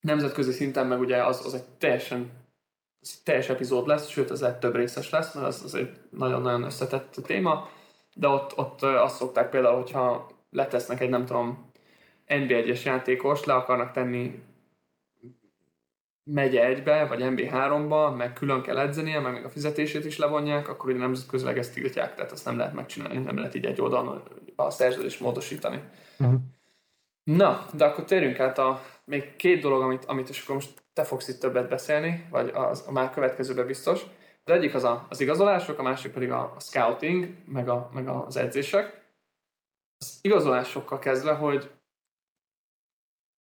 B: Nemzetközi szinten meg ugye az, az egy teljesen az egy teljes epizód lesz, sőt az egy több részes lesz, mert az, az egy nagyon-nagyon összetett téma, de ott, ott azt szokták például, hogyha letesznek egy nem tudom NB1-es játékost, le akarnak tenni megye egybe, vagy MB3-ba, meg külön kell edzenie, meg még a fizetését is levonják, akkor ugye nemzetközileg ezt tiltják, tehát azt nem lehet megcsinálni, nem lehet így egy oldalon a szerződést módosítani. Uh-huh. Na, de akkor térjünk át a még két dolog, amit, amit is akkor most te fogsz itt többet beszélni, vagy az, a már következőben biztos. Az egyik az a, az igazolások, a másik pedig a, a scouting, meg, a, meg az edzések. Az igazolásokkal kezdve, hogy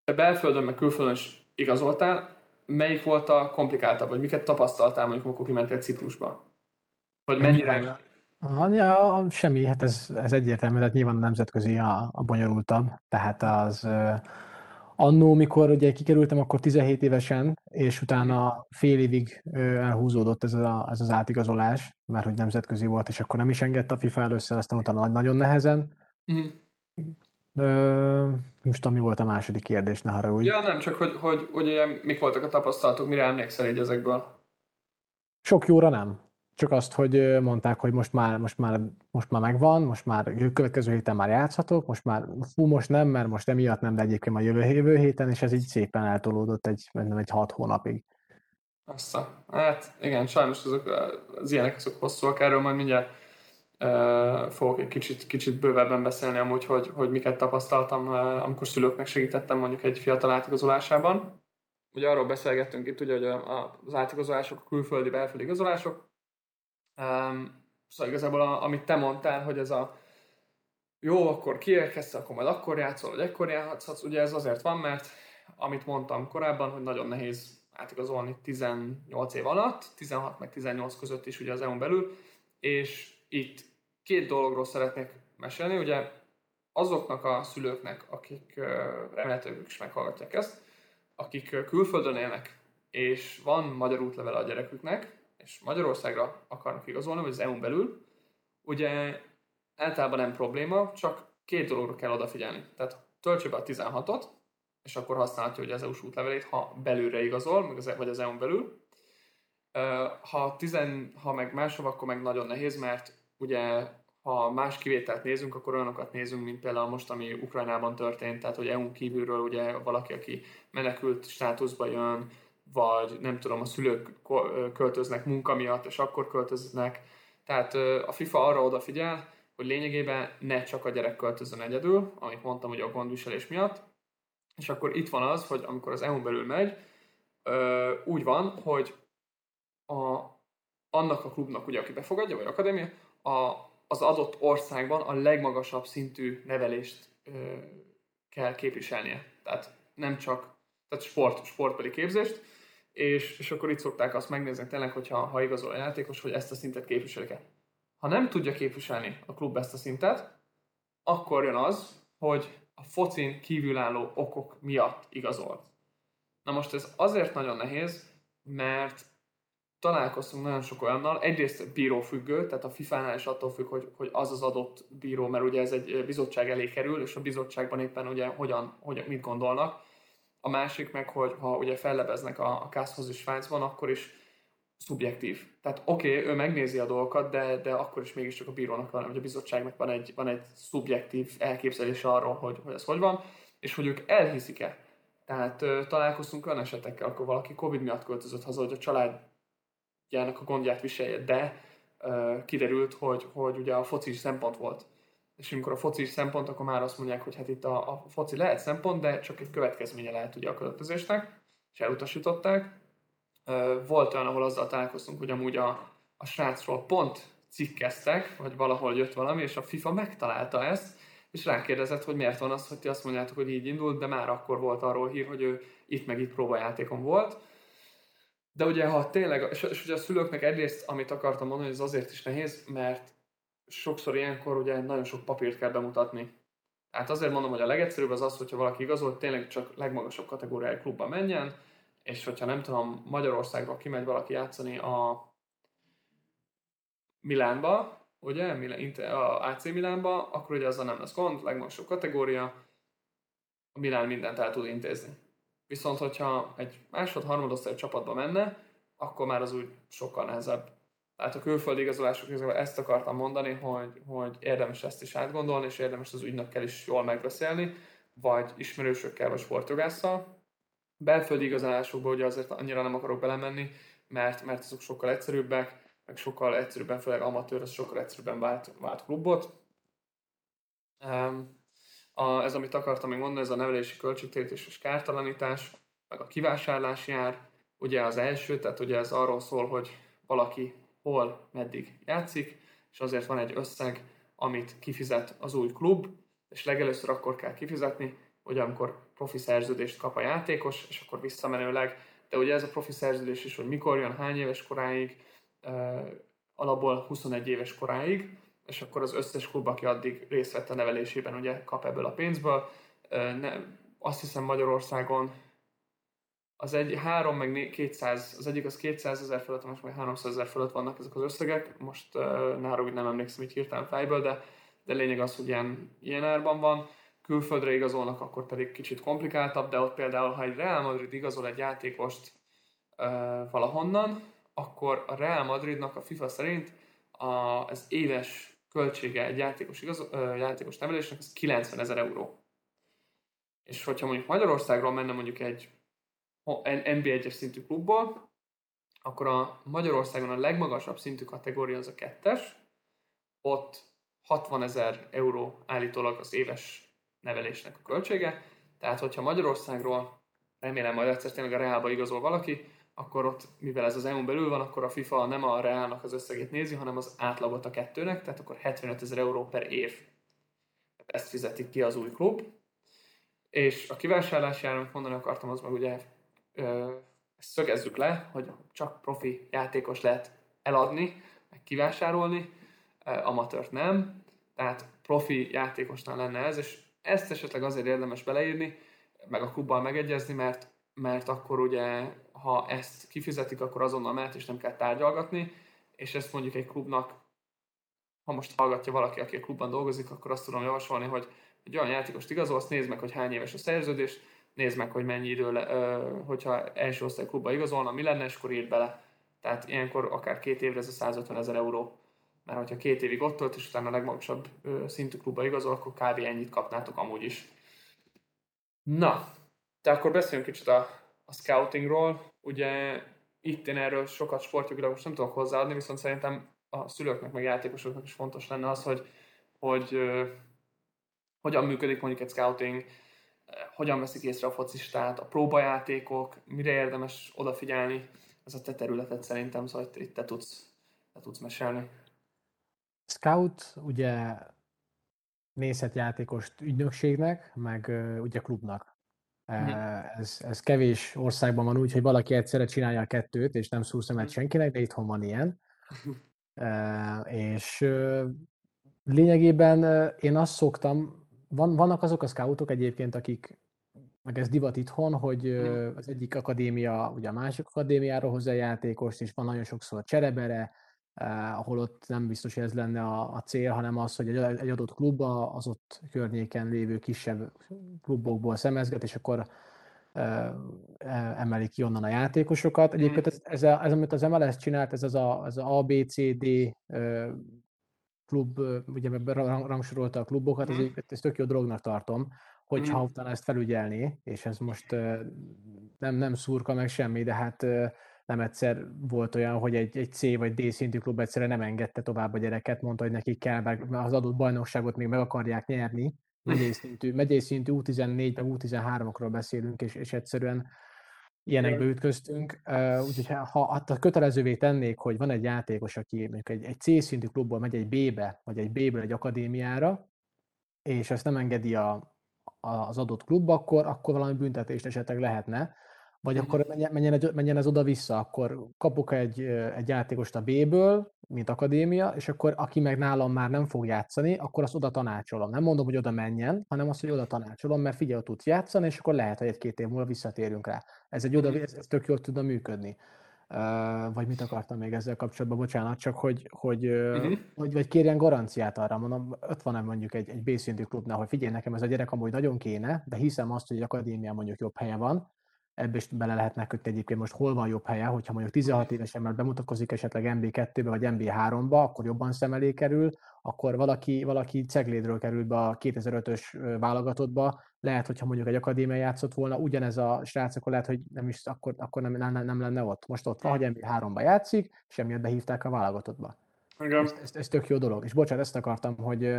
B: te belföldön, meg külföldön is igazoltál, melyik volt a komplikáltabb, vagy miket tapasztaltál mondjuk, amikor kimentél Ciprusba? Vagy mennyire...
C: Ja, semmi, hát ez, ez egyértelmű, tehát nyilván a nemzetközi a, a bonyolultabb, tehát az annó, mikor ugye kikerültem, akkor 17 évesen, és utána fél évig elhúzódott ez, a, ez az átigazolás, mert hogy nemzetközi volt, és akkor nem is engedte a FIFA először, aztán utána nagyon nehezen. Mm. Ö, most ami volt a második kérdés, ne haragudj.
B: Ja, nem, csak hogy, hogy, hogy ugye, mik voltak a tapasztalatok, mire emlékszel így ezekből?
C: Sok jóra nem. Csak azt, hogy mondták, hogy most már, most már, most már megvan, most már következő héten már játszhatok, most már fú, most nem, mert most emiatt nem, de egyébként már jövő, jövő héten, és ez így szépen eltolódott egy, nem egy hat hónapig.
B: Aztán, hát igen, sajnos azok, az ilyenek azok hosszúak, erről majd mindjárt fogok egy kicsit, kicsit bővebben beszélni amúgy, hogy, hogy miket tapasztaltam, amikor szülőknek segítettem mondjuk egy fiatal átigazolásában. Ugye arról beszélgettünk itt, ugye, hogy az átigazolások, a külföldi, belföldi igazolások. Szóval igazából, a, amit te mondtál, hogy ez a jó, akkor kiérkezsz, akkor majd akkor játszol, vagy ekkor játszhatsz. Ugye ez azért van, mert amit mondtam korábban, hogy nagyon nehéz átigazolni 18 év alatt, 16 meg 18 között is ugye az EU-n belül, és itt két dologról szeretnék mesélni. Ugye azoknak a szülőknek, akik remélhetőleg is meghallgatják ezt, akik külföldön élnek, és van magyar útlevele a gyereküknek, és Magyarországra akarnak igazolni, vagy az EU-n belül, ugye általában nem probléma, csak két dologra kell odafigyelni. Tehát töltse be a 16-ot, és akkor használhatja hogy az EU-s útlevelét, ha belülre igazol, e- vagy az EU-n belül. Ha, tizen, ha meg máshova, akkor meg nagyon nehéz, mert ugye ha más kivételt nézünk, akkor olyanokat nézünk, mint például most, ami Ukrajnában történt, tehát hogy EU kívülről ugye valaki, aki menekült státuszba jön, vagy nem tudom, a szülők költöznek munka miatt, és akkor költöznek. Tehát a FIFA arra odafigyel, hogy lényegében ne csak a gyerek költözön egyedül, amit mondtam, hogy a gondviselés miatt, és akkor itt van az, hogy amikor az EU-n belül megy, úgy van, hogy a, annak a klubnak, ugye, aki befogadja, vagy akadémia, a, az adott országban a legmagasabb szintű nevelést ö, kell képviselnie. Tehát nem csak tehát sport, sportbeli képzést, és, és akkor itt szokták azt megnézni tényleg, hogyha ha igazol a játékos, hogy ezt a szintet képviselik-e. Ha nem tudja képviselni a klub ezt a szintet, akkor jön az, hogy a focin kívülálló okok miatt igazol. Na most ez azért nagyon nehéz, mert találkoztunk nagyon sok olyannal, egyrészt bíró függő, tehát a FIFA-nál is attól függ, hogy, hogy az az adott bíró, mert ugye ez egy bizottság elé kerül, és a bizottságban éppen ugye hogyan, hogyan mit gondolnak. A másik meg, hogy ha ugye fellebeznek a, a Kászhoz is Svájcban, akkor is szubjektív. Tehát oké, okay, ő megnézi a dolgokat, de, de akkor is mégiscsak a bírónak van, vagy a bizottságnak van egy, van egy szubjektív elképzelése arról, hogy, hogy ez hogy van, és hogy ők elhiszik-e. Tehát ö, találkoztunk olyan esetekkel, akkor valaki Covid miatt költözött haza, hogy a családjának a gondját viselje, de ö, kiderült, hogy, hogy ugye a foci is szempont volt. És amikor a foci is szempont, akkor már azt mondják, hogy hát itt a, a foci lehet szempont, de csak egy következménye lehet ugye a költözésnek, és elutasították volt olyan, ahol azzal találkoztunk, hogy amúgy a, a srácról pont cikkeztek, vagy valahol jött valami, és a FIFA megtalálta ezt, és rákérdezett, hogy miért van az, hogy ti azt mondjátok, hogy így indult, de már akkor volt arról hír, hogy ő itt meg itt próbajátékon volt. De ugye, ha tényleg, és, és ugye a szülőknek egyrészt, amit akartam mondani, ez azért is nehéz, mert sokszor ilyenkor ugye nagyon sok papírt kell bemutatni. Tehát azért mondom, hogy a legegyszerűbb az az, hogyha valaki igazol, tényleg csak legmagasabb kategóriájú klubban menjen, és hogyha nem tudom, Magyarországról kimegy valaki játszani a Milánba, ugye, a AC Milánba, akkor ugye azzal nem lesz gond, legmagasabb kategória, a Milán mindent el tud intézni. Viszont, hogyha egy másod, harmadosztály csapatba menne, akkor már az úgy sokkal nehezebb. Tehát a külföldi igazolások közben ezt akartam mondani, hogy, hogy érdemes ezt is átgondolni, és érdemes az ügynökkel is jól megbeszélni, vagy ismerősökkel, vagy sportjogásszal, belföldi igazolásokban ugye azért annyira nem akarok belemenni, mert, mert azok sokkal egyszerűbbek, meg sokkal egyszerűbben, főleg amatőr, az sokkal egyszerűbben vált, vált klubot. Um, a, ez, amit akartam még mondani, ez a nevelési költségtérítés és kártalanítás, meg a kivásárlás jár. Ugye az első, tehát ugye ez arról szól, hogy valaki hol, meddig játszik, és azért van egy összeg, amit kifizet az új klub, és legelőször akkor kell kifizetni, hogy amikor profi szerződést kap a játékos, és akkor visszamenőleg, de ugye ez a profi szerződés is, hogy mikor jön, hány éves koráig, alapból 21 éves koráig, és akkor az összes klub, aki addig részt vett a nevelésében, ugye kap ebből a pénzből. Ne, azt hiszem Magyarországon az egy 3 meg 200, az egyik az 200 ezer fölött, most meg 300 ezer fölött vannak ezek az összegek. Most uh, náról nem emlékszem így hirtelen fejből, de, de lényeg az, hogy ilyen, ilyen árban van külföldre igazolnak, akkor pedig kicsit komplikáltabb, de ott például, ha egy Real Madrid igazol egy játékost uh, valahonnan, akkor a Real Madridnak a FIFA szerint a, az éves költsége egy játékos, igaz, játékos nevelésnek az 90 ezer euró. És hogyha mondjuk Magyarországról menne mondjuk egy NB1-es szintű klubból, akkor a Magyarországon a legmagasabb szintű kategória az a kettes, ott 60 ezer euró állítólag az éves nevelésnek a költsége. Tehát, hogyha Magyarországról remélem majd egyszer tényleg a Reálba igazol valaki, akkor ott, mivel ez az EU-n belül van, akkor a FIFA nem a Reálnak az összegét nézi, hanem az átlagot a kettőnek, tehát akkor 75 ezer euró per év. Ezt fizetik ki az új klub. És a kivásárlási áron mondani akartam, az meg ugye ö, szögezzük le, hogy csak profi játékos lehet eladni, meg kivásárolni, amatőrt nem, tehát profi játékosnál lenne ez, és ezt esetleg azért érdemes beleírni, meg a klubbal megegyezni, mert, mert akkor ugye, ha ezt kifizetik, akkor azonnal mehet, és nem kell tárgyalgatni, és ezt mondjuk egy klubnak, ha most hallgatja valaki, aki a klubban dolgozik, akkor azt tudom javasolni, hogy egy olyan játékost igazolsz, nézd meg, hogy hány éves a szerződés, nézd meg, hogy mennyi idő, le, hogyha első osztály klubba igazolna, mi lenne, és akkor írd bele. Tehát ilyenkor akár két évre ez a 150 ezer euró mert hogyha két évig ott tölt, és utána a legmagasabb szintű klubba igazol, akkor kb. ennyit kapnátok amúgy is. Na, de akkor beszéljünk kicsit a, a scoutingról. Ugye itt én erről sokat sportjogilag most nem tudok hozzáadni, viszont szerintem a szülőknek, meg játékosoknak is fontos lenne az, hogy, hogy hogyan működik mondjuk egy scouting, hogyan veszik észre a focistát, a próbajátékok, mire érdemes odafigyelni. Ez a te területed szerintem, szóval itt, itt te tudsz, te tudsz mesélni.
C: Scout ugye nézhet játékost ügynökségnek, meg ugye klubnak. Ez, ez kevés országban van úgy, hogy valaki egyszerre csinálja a kettőt, és nem szúr szemet mhm. senkinek, de itthon van ilyen. És lényegében én azt szoktam, van, vannak azok a scoutok egyébként, akik, meg ez divat itthon, hogy uh, az egyik akadémia ugye a másik akadémiára hozza játékost, és van nagyon sokszor cserebere, eh, ahol ott nem biztos, hogy ez lenne a, a cél, hanem az, hogy egy, egy adott klubba az ott környéken lévő kisebb klubokból szemezget, és akkor emeli ki onnan a játékosokat. Egyébként ez, ez, a, ez amit az MLS csinált, ez az a, az a ABCD klub, ugye rangsorolta a klubokat, ez, ez tök jó dolognak tartom, hogyha utána ezt felügyelné, és ez most nem, nem szurka meg semmi, de hát nem egyszer volt olyan, hogy egy, egy C vagy D szintű klub egyszerűen nem engedte tovább a gyereket, mondta, hogy nekik kell, mert az adott bajnokságot még meg akarják nyerni, megyei szintű, megyei szintű U14 meg U13-okról beszélünk, és, és egyszerűen ilyenekbe ütköztünk. Úgyhogy ha hát kötelezővé tennék, hogy van egy játékos, aki mondjuk egy, egy C szintű klubból megy egy B-be, vagy egy B-ből egy akadémiára, és ezt nem engedi a, az adott klub, akkor, akkor valami büntetést esetleg lehetne vagy akkor menjen, menjen, menjen ez oda-vissza, akkor kapok egy, egy játékost a B-ből, mint akadémia, és akkor aki meg nálam már nem fog játszani, akkor azt oda tanácsolom. Nem mondom, hogy oda menjen, hanem azt, hogy oda tanácsolom, mert figyelj, tudsz játszani, és akkor lehet, hogy egy-két év múlva visszatérünk rá. Ez egy oda, mhm. ez, ez tök jól tudna működni. Uh, vagy mit akartam még ezzel kapcsolatban, bocsánat, csak hogy, hogy, uh-huh. hogy vagy kérjen garanciát arra, mondom, ott van mondjuk egy, egy B-szintű klubnál, hogy figyelj, nekem ez a gyerek amúgy nagyon kéne, de hiszem azt, hogy egy akadémia mondjuk jobb helye van, ebbe is bele lehetnek kötni egyébként most hol van jobb helye, hogyha mondjuk 16 évesen már bemutatkozik esetleg MB2-be vagy MB3-ba, akkor jobban szem elé kerül, akkor valaki, valaki Ceglédről került be a 2005-ös válogatottba, lehet, hogyha mondjuk egy akadémia játszott volna, ugyanez a srác, akkor lehet, hogy nem is, akkor, akkor nem, nem, nem lenne ott. Most ott van, hogy MB3-ba játszik, és emiatt behívták a válogatottba. Ez, ez, ez, tök jó dolog. És bocsánat, ezt akartam, hogy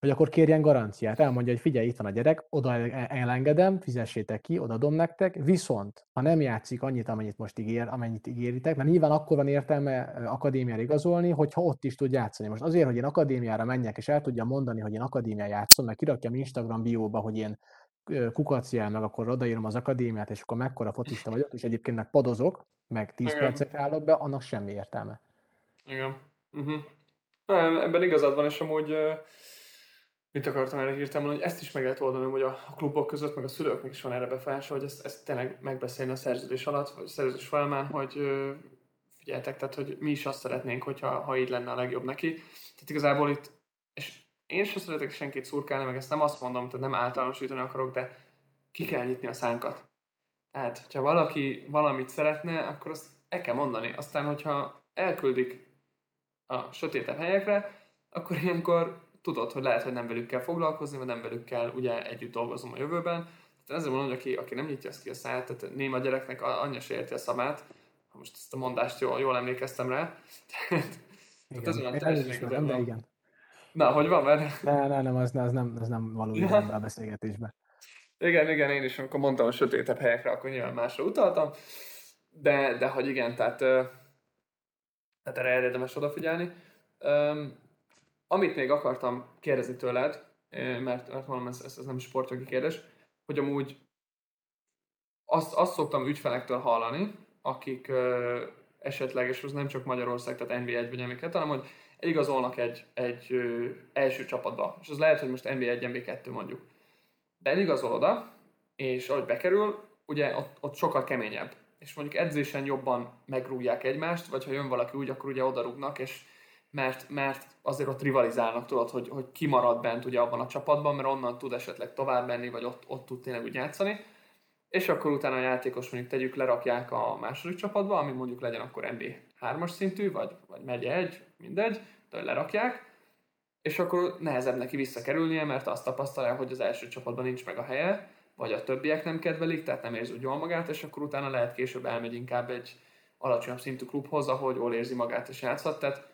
C: hogy akkor kérjen garanciát. Elmondja, hogy figyelj, itt van a gyerek, oda elengedem, fizessétek ki, odadom nektek, viszont ha nem játszik annyit, amennyit most ígér, amennyit ígéritek, mert nyilván akkor van értelme akadémiára igazolni, hogyha ott is tud játszani. Most azért, hogy én akadémiára menjek, és el tudja mondani, hogy én akadémiára játszom, mert kirakjam Instagram bióba, hogy én kukacián, meg akkor odaírom az akadémiát, és akkor mekkora fotista vagyok, és egyébként meg padozok, meg 10 percet állok be, annak semmi értelme.
B: Igen. Uh-huh. Nem, ebben igazad van, és amúgy mit akartam erre hirtelen hogy ezt is meg lehet oldani, hogy a klubok között, meg a szülőknek is van erre befolyása, hogy ezt, ezt tényleg megbeszélni a szerződés alatt, vagy a szerződés folyamán, hogy figyeltek, tehát hogy mi is azt szeretnénk, hogyha ha így lenne a legjobb neki. Tehát igazából itt, és én sem szeretek senkit szurkálni, meg ezt nem azt mondom, tehát nem általánosítani akarok, de ki kell nyitni a szánkat. Tehát, hogyha valaki valamit szeretne, akkor azt el kell mondani. Aztán, hogyha elküldik a sötétebb helyekre, akkor ilyenkor tudod, hogy lehet, hogy nem velük kell foglalkozni, vagy nem velük kell ugye együtt dolgozom a jövőben. Tehát ezért mondom, hogy aki, aki nem nyitja ezt ki a száját, tehát néma gyereknek anyja se érti a szamát, ha most ezt a mondást jól, jól emlékeztem rá. Tehát,
C: igen. ez olyan teljesen de igen.
B: Na, hogy van, mert...
C: Ne, ne, nem, az, az nem, az nem való ja. a beszélgetésben.
B: Igen, igen, én is, amikor mondtam a sötétebb helyekre, akkor nyilván másra utaltam, de, de hogy igen, tehát, tehát erre érdemes odafigyelni. Amit még akartam kérdezni tőled, mert, mert mondom, ez, ez, ez nem sportjogi kérdés, hogy amúgy azt, azt szoktam ügyfelektől hallani, akik ö, esetleg, és az nem csak Magyarország, tehát NB1 vagy amiket, hanem hogy igazolnak egy, egy ö, első csapatba. És az lehet, hogy most NB1, NB2 mondjuk. De eligazol oda, és ahogy bekerül, ugye ott, ott sokkal keményebb. És mondjuk edzésen jobban megrúgják egymást, vagy ha jön valaki úgy, akkor ugye odarúgnak, és mert, mert azért ott rivalizálnak, tudod, hogy, hogy ki marad bent ugye abban a csapatban, mert onnan tud esetleg tovább menni, vagy ott, ott tud tényleg úgy játszani. És akkor utána a játékos mondjuk tegyük lerakják a második csapatba, ami mondjuk legyen akkor MB 3-as szintű, vagy, vagy megye egy, mindegy, de lerakják, és akkor nehezebb neki visszakerülnie, mert azt tapasztalja, hogy az első csapatban nincs meg a helye, vagy a többiek nem kedvelik, tehát nem érzi úgy jól magát, és akkor utána lehet később elmegy inkább egy alacsonyabb szintű klubhoz, ahogy jól érzi magát és játszhat. Tehát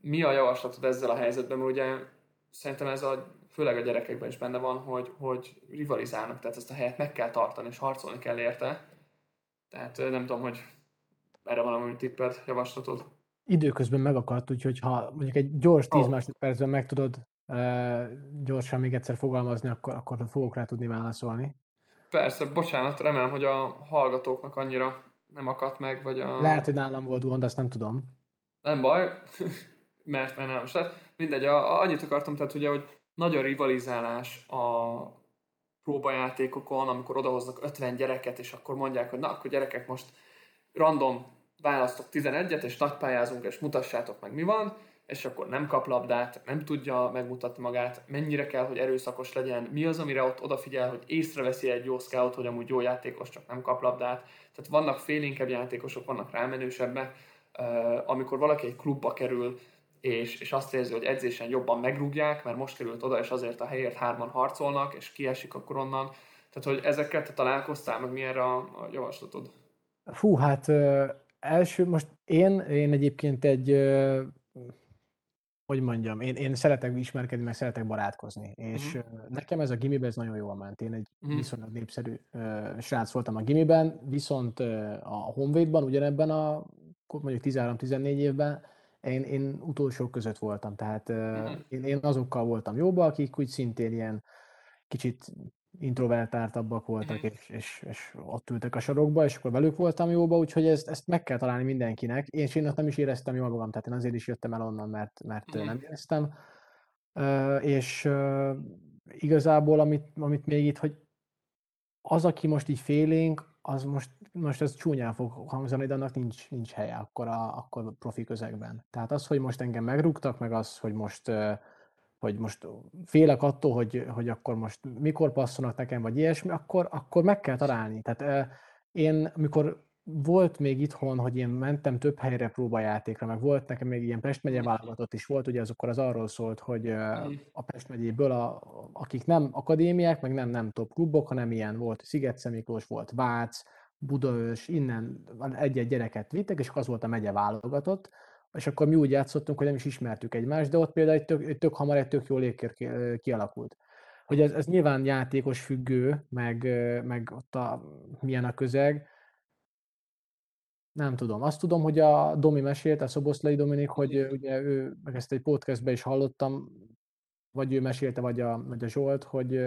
B: mi a javaslatod ezzel a helyzetben, mert ugye szerintem ez a, főleg a gyerekekben is benne van, hogy, hogy rivalizálnak, tehát ezt a helyet meg kell tartani, és harcolni kell érte. Tehát nem tudom, hogy erre valami tippet, javaslatod.
C: Időközben megakadt, úgyhogy ha mondjuk egy gyors 10 oh. másodpercben meg tudod uh, gyorsan még egyszer fogalmazni, akkor, akkor fogok rá tudni válaszolni.
B: Persze, bocsánat, remélem, hogy a hallgatóknak annyira nem akadt meg, vagy a...
C: Lehet, hogy nálam volt gond, azt nem tudom.
B: Nem baj, mert, mert nem. Tehát mindegy, a, a, annyit akartam, tehát ugye, hogy nagy a rivalizálás a próbajátékokon, amikor odahoznak 50 gyereket, és akkor mondják, hogy na, akkor gyerekek, most random választok 11-et, és nagypályázunk, és mutassátok meg, mi van, és akkor nem kap labdát, nem tudja megmutatni magát, mennyire kell, hogy erőszakos legyen, mi az, amire ott odafigyel, hogy észreveszi egy jó scout, hogy amúgy jó játékos, csak nem kap labdát. Tehát vannak félénkebb játékosok, vannak rámenősebbek, amikor valaki egy klubba kerül, és, és azt érzi, hogy edzésen jobban megrúgják, mert most került oda, és azért a helyért hárman harcolnak, és kiesik akkor onnan. Tehát, hogy ezekkel te találkoztál, meg milyen a, a javaslatod?
C: Fú, hát első, most én, én egyébként egy hogy mondjam, én, én szeretek ismerkedni, meg szeretek barátkozni, és uh-huh. nekem ez a gimiben ez nagyon jól ment. Én egy uh-huh. viszonylag népszerű uh, srác voltam a gimiben, viszont uh, a Honvédban, ugyanebben a mondjuk 13-14 évben én, én utolsók között voltam, tehát uh-huh. én, én azokkal voltam jóba, akik úgy szintén ilyen kicsit introvertáltabbak voltak, és, és, és ott ültek a sorokba, és akkor velük voltam jóba, úgyhogy ezt, ezt meg kell találni mindenkinek. Én, és én ott nem is éreztem jól magam, tehát én azért is jöttem el onnan, mert, mert mm. nem éreztem. Uh, és uh, igazából, amit, amit még itt, hogy az, aki most így félénk, az most, most ez csúnyán fog hangzani, de annak nincs, nincs helye akkor a, akkor a profi közegben. Tehát az, hogy most engem megrúgtak, meg az, hogy most hogy most félek attól, hogy, hogy akkor most mikor passzolnak nekem, vagy ilyesmi, akkor, akkor meg kell találni. Tehát én, amikor volt még itthon, hogy én mentem több helyre próbajátékra, meg volt nekem még ilyen Pest megye válogatott is volt, ugye az akkor az arról szólt, hogy a Pest megyéből, a, akik nem akadémiák, meg nem, nem top klubok, hanem ilyen volt Sziget Miklós, volt Vác, Budaörs, innen egy-egy gyereket vittek, és az volt a megye válogatott, és akkor mi úgy játszottunk, hogy nem is ismertük egymást, de ott például egy tök, egy tök hamar egy tök jó légkör kialakult. Hogy ez, ez nyilván játékos függő, meg, meg ott a, milyen a közeg, nem tudom. Azt tudom, hogy a Domi mesélt, a Szoboszlai Dominik, hogy ugye ő, meg ezt egy podcastben is hallottam, vagy ő mesélte, vagy a, vagy a Zsolt, hogy,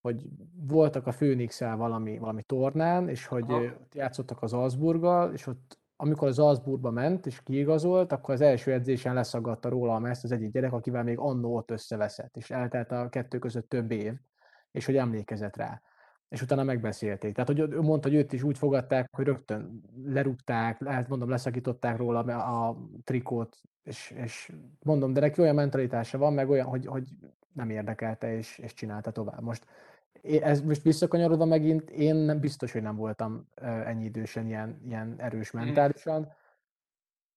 C: hogy voltak a phoenix valami, valami tornán, és hogy Aha. játszottak az Alzburggal, és ott amikor az Salzburgba ment és kiigazolt, akkor az első edzésen leszaggatta róla ezt az egyik gyerek, akivel még annó ott összeveszett, és eltelt a kettő között több év, és hogy emlékezett rá. És utána megbeszélték. Tehát, hogy ő mondta, hogy őt is úgy fogadták, hogy rögtön lerúgták, lehet mondom, leszakították róla a trikót, és, és mondom, de neki olyan mentalitása van, meg olyan, hogy, hogy nem érdekelte, és, és csinálta tovább. Most ez most visszakanyarodva megint, én nem biztos, hogy nem voltam ennyi idősen ilyen, ilyen erős mm. mentálisan,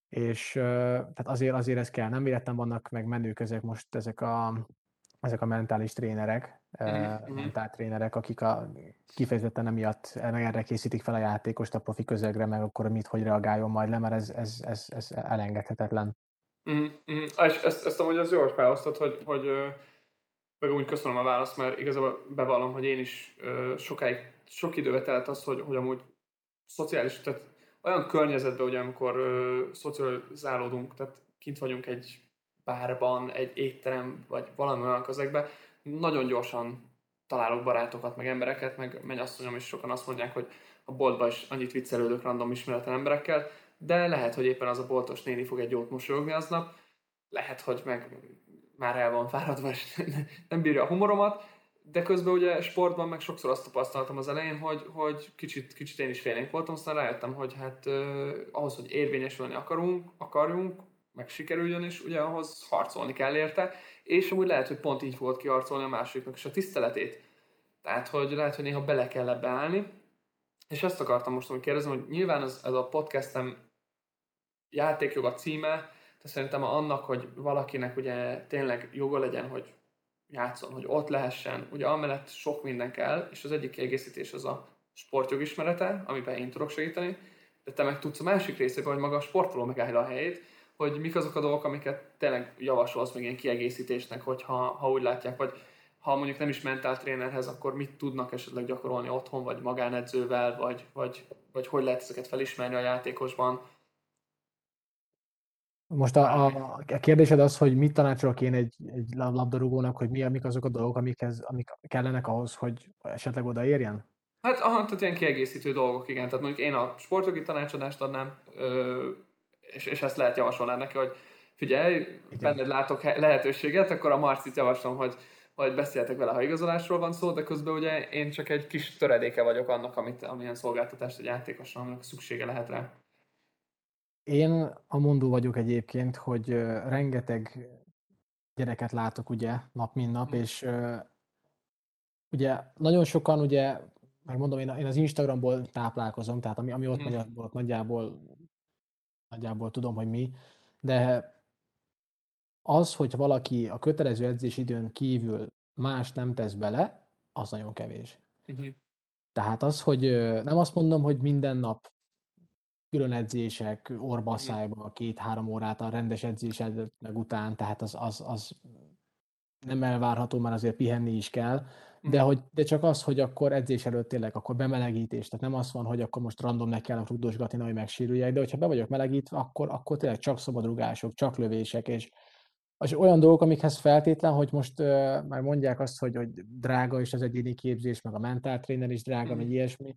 C: és tehát azért, azért ez kell. Nem véletlen vannak meg menők ezek most ezek a, ezek a mentális trénerek, mm. mentáltrénerek, akik a, kifejezetten emiatt erre készítik fel a játékost a profi közegre, meg akkor mit, hogy reagáljon majd le, mert ez, ez, ez, ez elengedhetetlen.
B: Mm. És ezt, ezt amúgy az jól felosztott, hogy, hogy meg úgy köszönöm a választ, mert igazából bevallom, hogy én is sokáig, sok időbe telt az, hogy, hogy amúgy szociális, tehát olyan környezetben, ugye, amikor ö, szocializálódunk, tehát kint vagyunk egy bárban, egy étterem, vagy valami olyan közegben, nagyon gyorsan találok barátokat, meg embereket, meg mennyasszonyom is sokan azt mondják, hogy a boltban is annyit viccelődök random ismeretlen emberekkel, de lehet, hogy éppen az a boltos néni fog egy jót mosolyogni aznap, lehet, hogy meg már el van fáradva, és nem bírja a humoromat, de közben ugye sportban meg sokszor azt tapasztaltam az elején, hogy, hogy kicsit, kicsit én is félénk voltam, aztán rájöttem, hogy hát uh, ahhoz, hogy érvényesülni akarunk, akarjunk, meg sikerüljön, és ugye ahhoz harcolni kell érte, és amúgy lehet, hogy pont így volt kiharcolni a másiknak is a tiszteletét. Tehát, hogy lehet, hogy néha bele kell ebbe állni, és ezt akartam most hogy kérdezni, hogy nyilván ez, ez a podcastem játékjog a címe, de szerintem annak, hogy valakinek ugye tényleg joga legyen, hogy játszon, hogy ott lehessen, ugye amellett sok minden kell, és az egyik kiegészítés az a sportjog ismerete, amiben én tudok segíteni, de te meg tudsz a másik részében, hogy maga a sportoló megállja a helyét, hogy mik azok a dolgok, amiket tényleg javasolsz még ilyen kiegészítésnek, hogyha ha úgy látják, vagy ha mondjuk nem is mentál trénerhez, akkor mit tudnak esetleg gyakorolni otthon, vagy magánedzővel, vagy, vagy, vagy hogy lehet ezeket felismerni a játékosban,
C: most a, a, a kérdésed az, hogy mit tanácsolok én egy, egy labdarúgónak, hogy mi, mik azok a dolgok, amikhez, amik kellenek ahhoz, hogy esetleg odaérjen?
B: Hát, aha, tehát ilyen kiegészítő dolgok, igen. Tehát mondjuk én a sportjogi tanácsadást adnám, ö, és, és ezt lehet javasolni neki, hogy figyelj, igen. benned látok lehetőséget, akkor a Marcit javaslom, hogy vagy beszéltek vele, ha igazolásról van szó, de közben ugye én csak egy kis töredéke vagyok annak, amit, amilyen szolgáltatást egy játékosnak szüksége lehet rá.
C: én a mondó vagyok egyébként, hogy rengeteg gyereket látok ugye nap mint nap, mm. és ugye nagyon sokan ugye, megmondom, én, én az Instagramból táplálkozom, tehát ami, ami ott megy, ott nagyjából, nagyjából tudom, hogy mi, de az, hogy valaki a kötelező edzés időn kívül más nem tesz bele, az nagyon kevés. Mm-hmm. Tehát az, hogy nem azt mondom, hogy minden nap külön edzések, orbaszájba, két-három órát a rendes edzés előtt, meg után, tehát az, az, az nem elvárható, mert azért pihenni is kell, de, mhm. hogy, de csak az, hogy akkor edzés előtt tényleg akkor bemelegítés, tehát nem az van, hogy akkor most random ne kell rugdosgatni, hogy megsérüljek, de hogyha be vagyok melegítve, akkor, akkor tényleg csak szabadrugások, csak lövések, és, és olyan dolgok, amikhez feltétlen, hogy most uh, már mondják azt, hogy, hogy drága is az egyéni képzés, meg a mentáltréner is drága, mm. meg ilyesmi,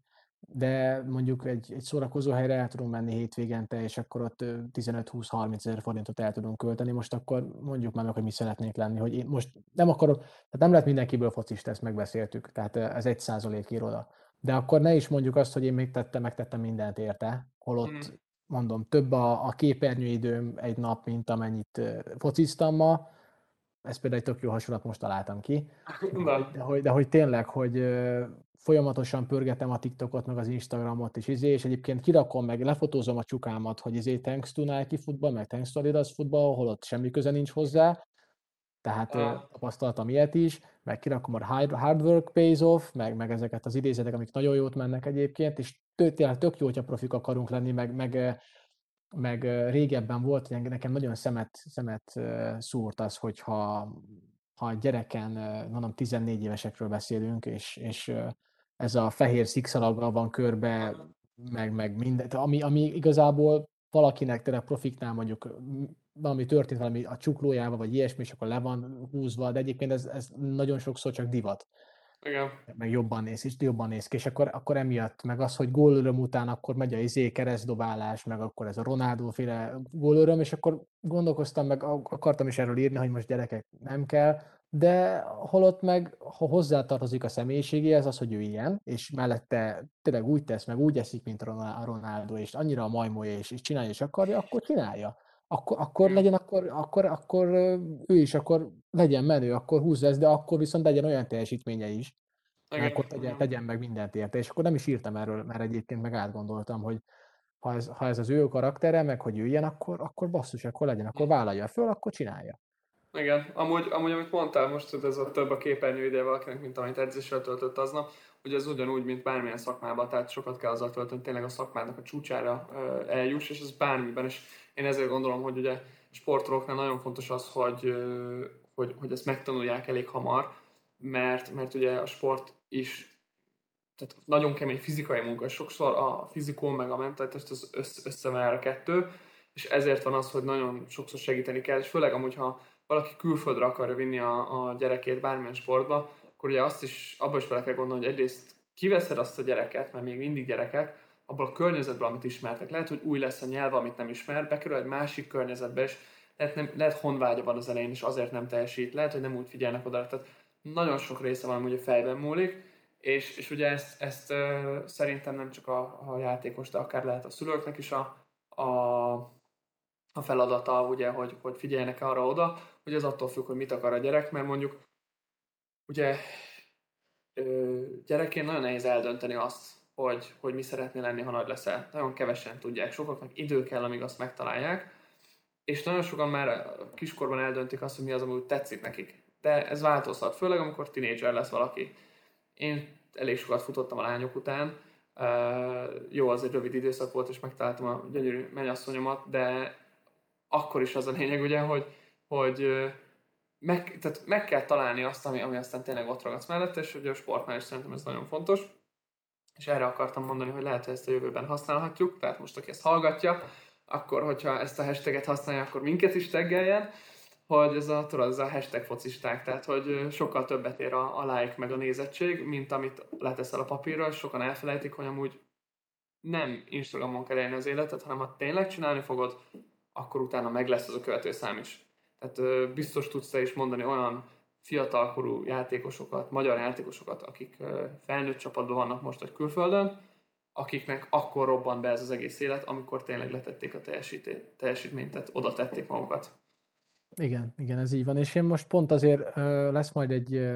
C: de mondjuk egy, egy szórakozó helyre el tudunk menni hétvégente, és akkor ott 15-20-30 ezer forintot el tudunk költeni. Most akkor mondjuk már meg, hogy mi szeretnék lenni, hogy én most nem akarok, tehát nem lehet mindenkiből focista, ezt megbeszéltük, tehát ez egy százalék iroda. De akkor ne is mondjuk azt, hogy én még tettem, megtettem mindent érte, holott hmm. mondom, több a, a képernyőidőm egy nap, mint amennyit fociztam ma, ez például egy tök jó hasonlat, most találtam ki. De, de, hogy, de hogy tényleg, hogy folyamatosan pörgetem a TikTokot, meg az Instagramot is, izé, és egyébként kirakom meg, lefotózom a csukámat, hogy izé thanks to Nike football, meg thanks to Adidas football, holott semmi köze nincs hozzá, tehát ah. tapasztaltam ilyet is, meg kirakom a hard work pays off, meg, meg ezeket az idézetek, amik nagyon jót mennek egyébként, és tényleg tök jó, hogyha profik akarunk lenni, meg, meg, meg régebben volt, hogy nekem nagyon szemet, szemet szúrt az, hogyha ha gyereken, mondom, 14 évesekről beszélünk, és, és ez a fehér szikszalaggal van körbe, meg, meg minden, ami, ami igazából valakinek tényleg profiknál mondjuk valami történt valami a csuklójával, vagy ilyesmi, és akkor le van húzva, de egyébként ez, ez nagyon sokszor csak divat.
B: Igen.
C: Meg jobban néz, és jobban néz ki, és akkor, akkor emiatt, meg az, hogy gólöröm után akkor megy a izé keresztdobálás, meg akkor ez a Ronaldo féle gólöröm, és akkor gondolkoztam, meg akartam is erről írni, hogy most gyerekek nem kell, de holott meg, ha hozzátartozik a személyiségéhez az, hogy ő ilyen, és mellette tényleg úgy tesz, meg úgy eszik, mint Ronaldo, és annyira a majmója, és, és csinálja, és akarja, akkor csinálja. Akkor, akkor legyen, akkor, akkor, akkor ő is akkor legyen menő, akkor húzza ezt, de akkor viszont legyen olyan teljesítménye is, mert akkor tegyen, tegyen meg mindent érte. És akkor nem is írtam erről, mert egyébként meg átgondoltam, hogy ha ez, ha ez az ő karaktere, meg hogy ő ilyen, akkor, akkor basszus, akkor legyen, akkor vállalja föl, akkor csinálja.
B: Igen, amúgy, amúgy amit mondtál most, hogy ez a több a képernyő ide valakinek, mint amit edzéssel töltött aznap, ugye ez ugyanúgy, mint bármilyen szakmában, tehát sokat kell azzal tölteni, hogy tényleg a szakmának a csúcsára eljuss, és ez bármiben, és én ezért gondolom, hogy ugye sportolóknál nagyon fontos az, hogy, hogy, hogy ezt megtanulják elég hamar, mert, mert ugye a sport is tehát nagyon kemény fizikai munka, sokszor a fizikó meg a mentalitás az össze, összever a kettő, és ezért van az, hogy nagyon sokszor segíteni kell, és főleg amúgy, ha valaki külföldre akarja vinni a, a gyerekét bármilyen sportba, akkor ugye azt is, abban is bele kell gondolni, hogy egyrészt kiveszed azt a gyereket, mert még mindig gyerekek, abból a környezetből, amit ismertek. Lehet, hogy új lesz a nyelv, amit nem ismer, bekerül egy másik környezetbe, és lehet, nem, lehet honvágya van az elején, és azért nem teljesít, lehet, hogy nem úgy figyelnek oda. Tehát nagyon sok része van, hogy a fejben múlik, és, és ugye ezt, ezt uh, szerintem nem csak a, a játékos, de akár lehet a szülőknek is a, a, a feladata, ugye, hogy, hogy figyeljenek arra oda, hogy ez attól függ, hogy mit akar a gyerek, mert mondjuk ugye gyerekként nagyon nehéz eldönteni azt, hogy, hogy mi szeretné lenni, ha nagy leszel. Nagyon kevesen tudják, sokaknak idő kell, amíg azt megtalálják, és nagyon sokan már kiskorban eldöntik azt, hogy mi az, ami tetszik nekik. De ez változhat, főleg amikor tinédzser lesz valaki. Én elég sokat futottam a lányok után, Uh, jó, az egy rövid időszak volt, és megtaláltam a gyönyörű mennyasszonyomat, de akkor is az a lényeg, ugye, hogy, hogy meg, tehát meg kell találni azt, ami, ami aztán tényleg ott ragadsz mellett, és ugye a sportnál is szerintem ez nagyon fontos. És erre akartam mondani, hogy lehet, hogy ezt a jövőben használhatjuk, tehát most aki ezt hallgatja, akkor hogyha ezt a hashtaget használja, akkor minket is teggeljen, hogy ez a, tudod, ez a hashtag focisták, tehát hogy sokkal többet ér a, a like meg a nézettség, mint amit leteszel a papírra, és sokan elfelejtik, hogy amúgy nem Instagramon kell élni az életet, hanem ha tényleg csinálni fogod, akkor utána meg lesz az a követőszám is. Tehát biztos tudsz te is mondani olyan fiatalkorú játékosokat, magyar játékosokat, akik felnőtt csapatban vannak most, vagy külföldön, akiknek akkor robban be ez az egész élet, amikor tényleg letették a teljesítményt, tehát oda tették magukat.
C: Igen, igen, ez így van. És én most pont azért lesz majd egy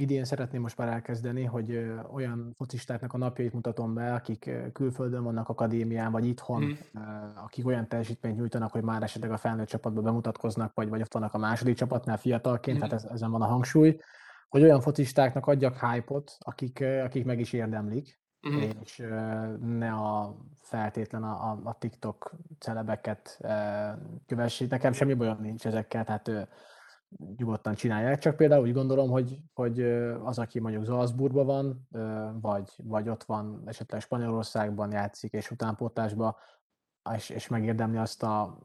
C: idén szeretném most már elkezdeni, hogy olyan focistáknak a napjait mutatom be, akik külföldön vannak akadémián, vagy itthon, mm. akik olyan teljesítményt nyújtanak, hogy már esetleg a felnőtt csapatban bemutatkoznak, vagy, vagy ott vannak a második csapatnál fiatalként, mm. tehát ez, ezen van a hangsúly, hogy olyan focistáknak adjak hype-ot, akik, akik meg is érdemlik, mm. és ne a feltétlen a, a, a TikTok celebeket kövessék. Nekem semmi bajom nincs ezekkel, tehát nyugodtan csinálják, csak például úgy gondolom, hogy, hogy az, aki mondjuk Salzburgban van, vagy, vagy ott van esetleg Spanyolországban játszik, és utánpótlásban, és, és megérdemli azt a,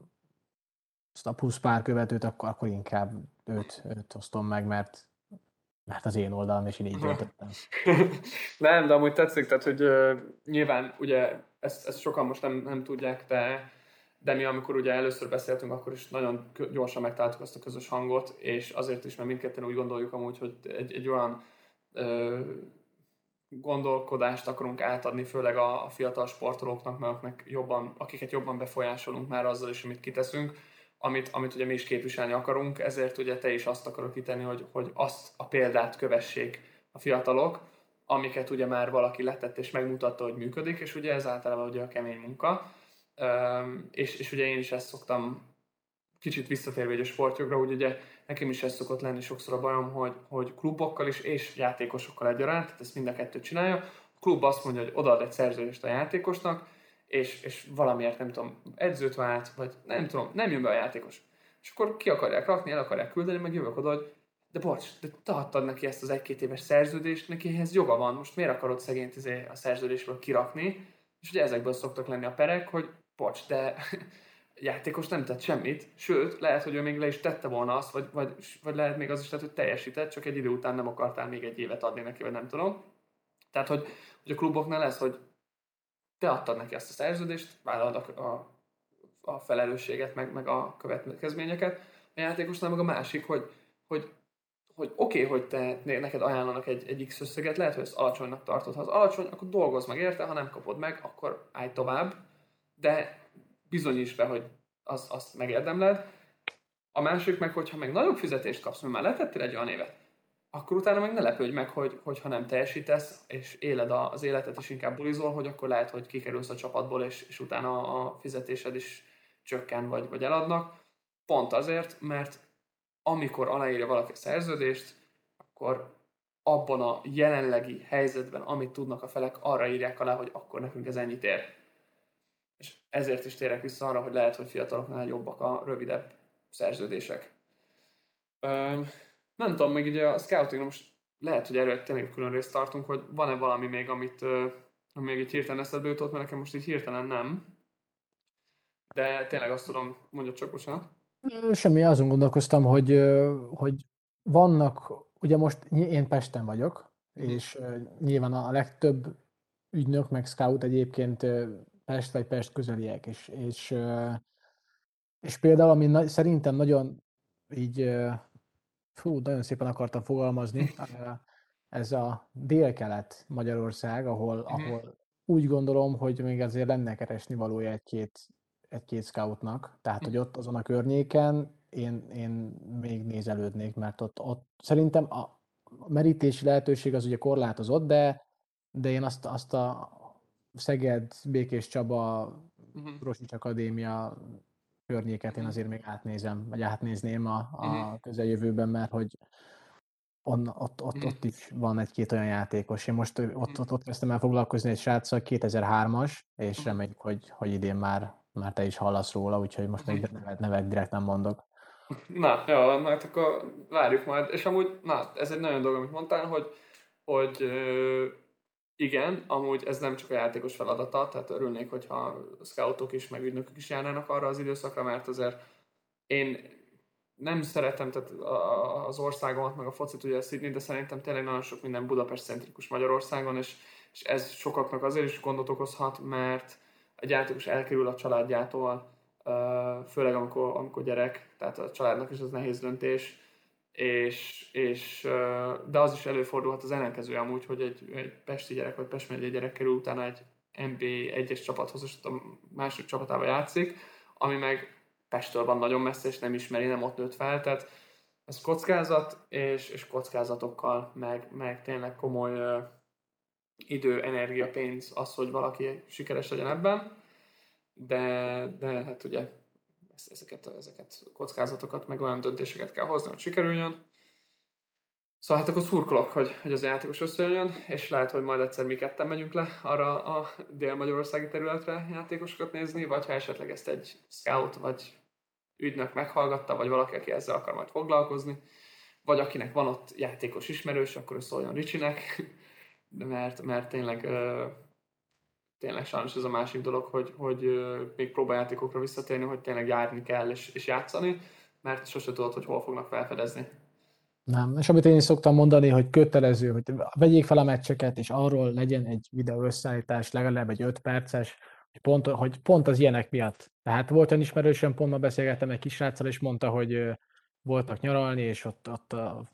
C: azt a plusz pár követőt, akkor, akkor inkább őt, őt osztom meg, mert, mert az én oldalam, és én így döntöttem.
B: nem, de amúgy tetszik, tehát, hogy uh, nyilván ugye ezt, ezt sokan most nem, nem tudják, de de mi amikor ugye először beszéltünk, akkor is nagyon gyorsan megtaláltuk azt a közös hangot, és azért is, mert mindketten úgy gondoljuk amúgy, hogy egy, egy olyan ö, gondolkodást akarunk átadni, főleg a, a fiatal sportolóknak, mert jobban, akiket jobban befolyásolunk már azzal is, amit kiteszünk, amit, amit ugye mi is képviselni akarunk, ezért ugye te is azt akarod kitenni, hogy, hogy azt a példát kövessék a fiatalok, amiket ugye már valaki letett és megmutatta, hogy működik, és ugye ez általában ugye a kemény munka és, és ugye én is ezt szoktam kicsit visszatérve a sportjogra, hogy ugye nekem is ez szokott lenni sokszor a bajom, hogy, hogy klubokkal is és játékosokkal egyaránt, tehát ezt mind a kettőt csinálja. A klub azt mondja, hogy odaad egy szerződést a játékosnak, és, és valamiért nem tudom, edzőt vált, vagy nem tudom, nem jön be a játékos. És akkor ki akarják rakni, el akarják küldeni, meg jövök oda, hogy de bocs, de te adtad neki ezt az egy-két éves szerződést, neki ehhez joga van, most miért akarod szegényt izé a szerződésből kirakni? És ugye ezekből szoktak lenni a perek, hogy bocs, de játékos nem tett semmit, sőt, lehet, hogy ő még le is tette volna azt, vagy, vagy, vagy lehet még az is lehet, hogy teljesített, csak egy idő után nem akartál még egy évet adni neki, vagy nem tudom. Tehát, hogy, hogy a kluboknál lesz, hogy te adtad neki azt a szerződést, vállalod a, a, a felelősséget, meg, meg a következményeket, a játékosnál meg a másik, hogy, hogy hogy oké, okay, hogy te, neked ajánlanak egy, egy X összeget, lehet, hogy ezt alacsonynak tartod. Ha az alacsony, akkor dolgozz meg érte, ha nem kapod meg, akkor állj tovább, de bizonyíts be, hogy az, azt megérdemled. A másik meg, hogyha meg nagyobb fizetést kapsz, mert már letettél egy olyan évet, akkor utána meg ne lepődj meg, hogy, hogyha nem teljesítesz, és éled az életet, és inkább bulizol, hogy akkor lehet, hogy kikerülsz a csapatból, és, és utána a fizetésed is csökken, vagy, vagy eladnak. Pont azért, mert amikor aláírja valaki a szerződést, akkor abban a jelenlegi helyzetben, amit tudnak a felek, arra írják alá, hogy akkor nekünk ez ennyit ér és ezért is térek vissza arra, hogy lehet, hogy fiataloknál jobbak a rövidebb szerződések. nem tudom, még ugye a scouting most lehet, hogy erről tényleg külön részt tartunk, hogy van-e valami még, amit ami még egy hirtelen eszedbe jutott, mert nekem most így hirtelen nem. De tényleg azt tudom, mondja csak bocsánat.
C: Semmi, azon gondolkoztam, hogy, hogy vannak, ugye most én Pesten vagyok, mhm. és nyilván a legtöbb ügynök meg scout egyébként Pest vagy Pest közeliek, és, és, és például, ami na, szerintem nagyon így, fú, nagyon szépen akartam fogalmazni, ez a délkelet Magyarország, ahol, uh-huh. ahol úgy gondolom, hogy még azért lenne keresni valója egy-két, egy-két scoutnak, tehát hogy ott azon a környéken én, én még nézelődnék, mert ott, ott szerintem a merítési lehetőség az ugye korlátozott, de, de én azt, azt a, Szeged, Békés Csaba, uh-huh. Rosics Akadémia környéket én mhm. azért még átnézem, vagy átnézném a, a uh-huh. közeljövőben, mert hogy on, ott, ott, uh-huh. ott is van egy-két olyan játékos. Én most ott, ott, ott kezdtem el foglalkozni egy sráccal, 2003-as, és uh-huh. reméljük, hogy, hogy idén már, már te is hallasz róla, úgyhogy most még nevet, nevet direkt nem mondok.
B: Na, jó, hát akkor várjuk majd. És amúgy, na, ez egy nagyon dolog, amit mondtál, hogy, hogy igen, amúgy ez nem csak a játékos feladata, tehát örülnék, hogyha scoutok is, meg ügynökök is járnának arra az időszakra, mert azért én nem szeretem tehát az országomat, meg a focit ugye szidni, de szerintem tényleg nagyon sok minden Budapest-centrikus Magyarországon, és, és ez sokaknak azért is gondot okozhat, mert a játékos elkerül a családjától, főleg amikor, amikor gyerek, tehát a családnak is az nehéz döntés, és, és, de az is előfordulhat az ellenkező amúgy, hogy egy, egy pesti gyerek vagy Pest egy gyerek kerül utána egy NBA egyes csapathoz, és a másik csapatával játszik, ami meg Pestől van nagyon messze, és nem ismeri, nem ott nőtt fel, tehát ez kockázat, és, és kockázatokkal, meg, meg tényleg komoly idő, energia, pénz az, hogy valaki sikeres legyen ebben, de, de hát ugye ezeket, ezeket kockázatokat, meg olyan döntéseket kell hozni, hogy sikerüljön. Szóval hát akkor szurkolok, hogy, hogy az játékos összejön, és lehet, hogy majd egyszer mi ketten megyünk le arra a dél-magyarországi területre játékosokat nézni, vagy ha esetleg ezt egy scout vagy ügynök meghallgatta, vagy valaki, aki ezzel akar majd foglalkozni, vagy akinek van ott játékos ismerős, akkor ő szóljon Ricsinek, mert, mert tényleg tényleg sajnos ez a másik dolog, hogy, hogy még próbajátékokra visszatérni, hogy tényleg járni kell és, és játszani, mert sose tudod, hogy hol fognak felfedezni.
C: Nem, és amit én is szoktam mondani, hogy kötelező, hogy vegyék fel a meccseket, és arról legyen egy videó összeállítás, legalább egy 5 perces, hogy pont, hogy pont az ilyenek miatt. Tehát volt olyan ismerősöm, pont ma beszélgettem egy kisráccal, és mondta, hogy voltak nyaralni, és ott, ott a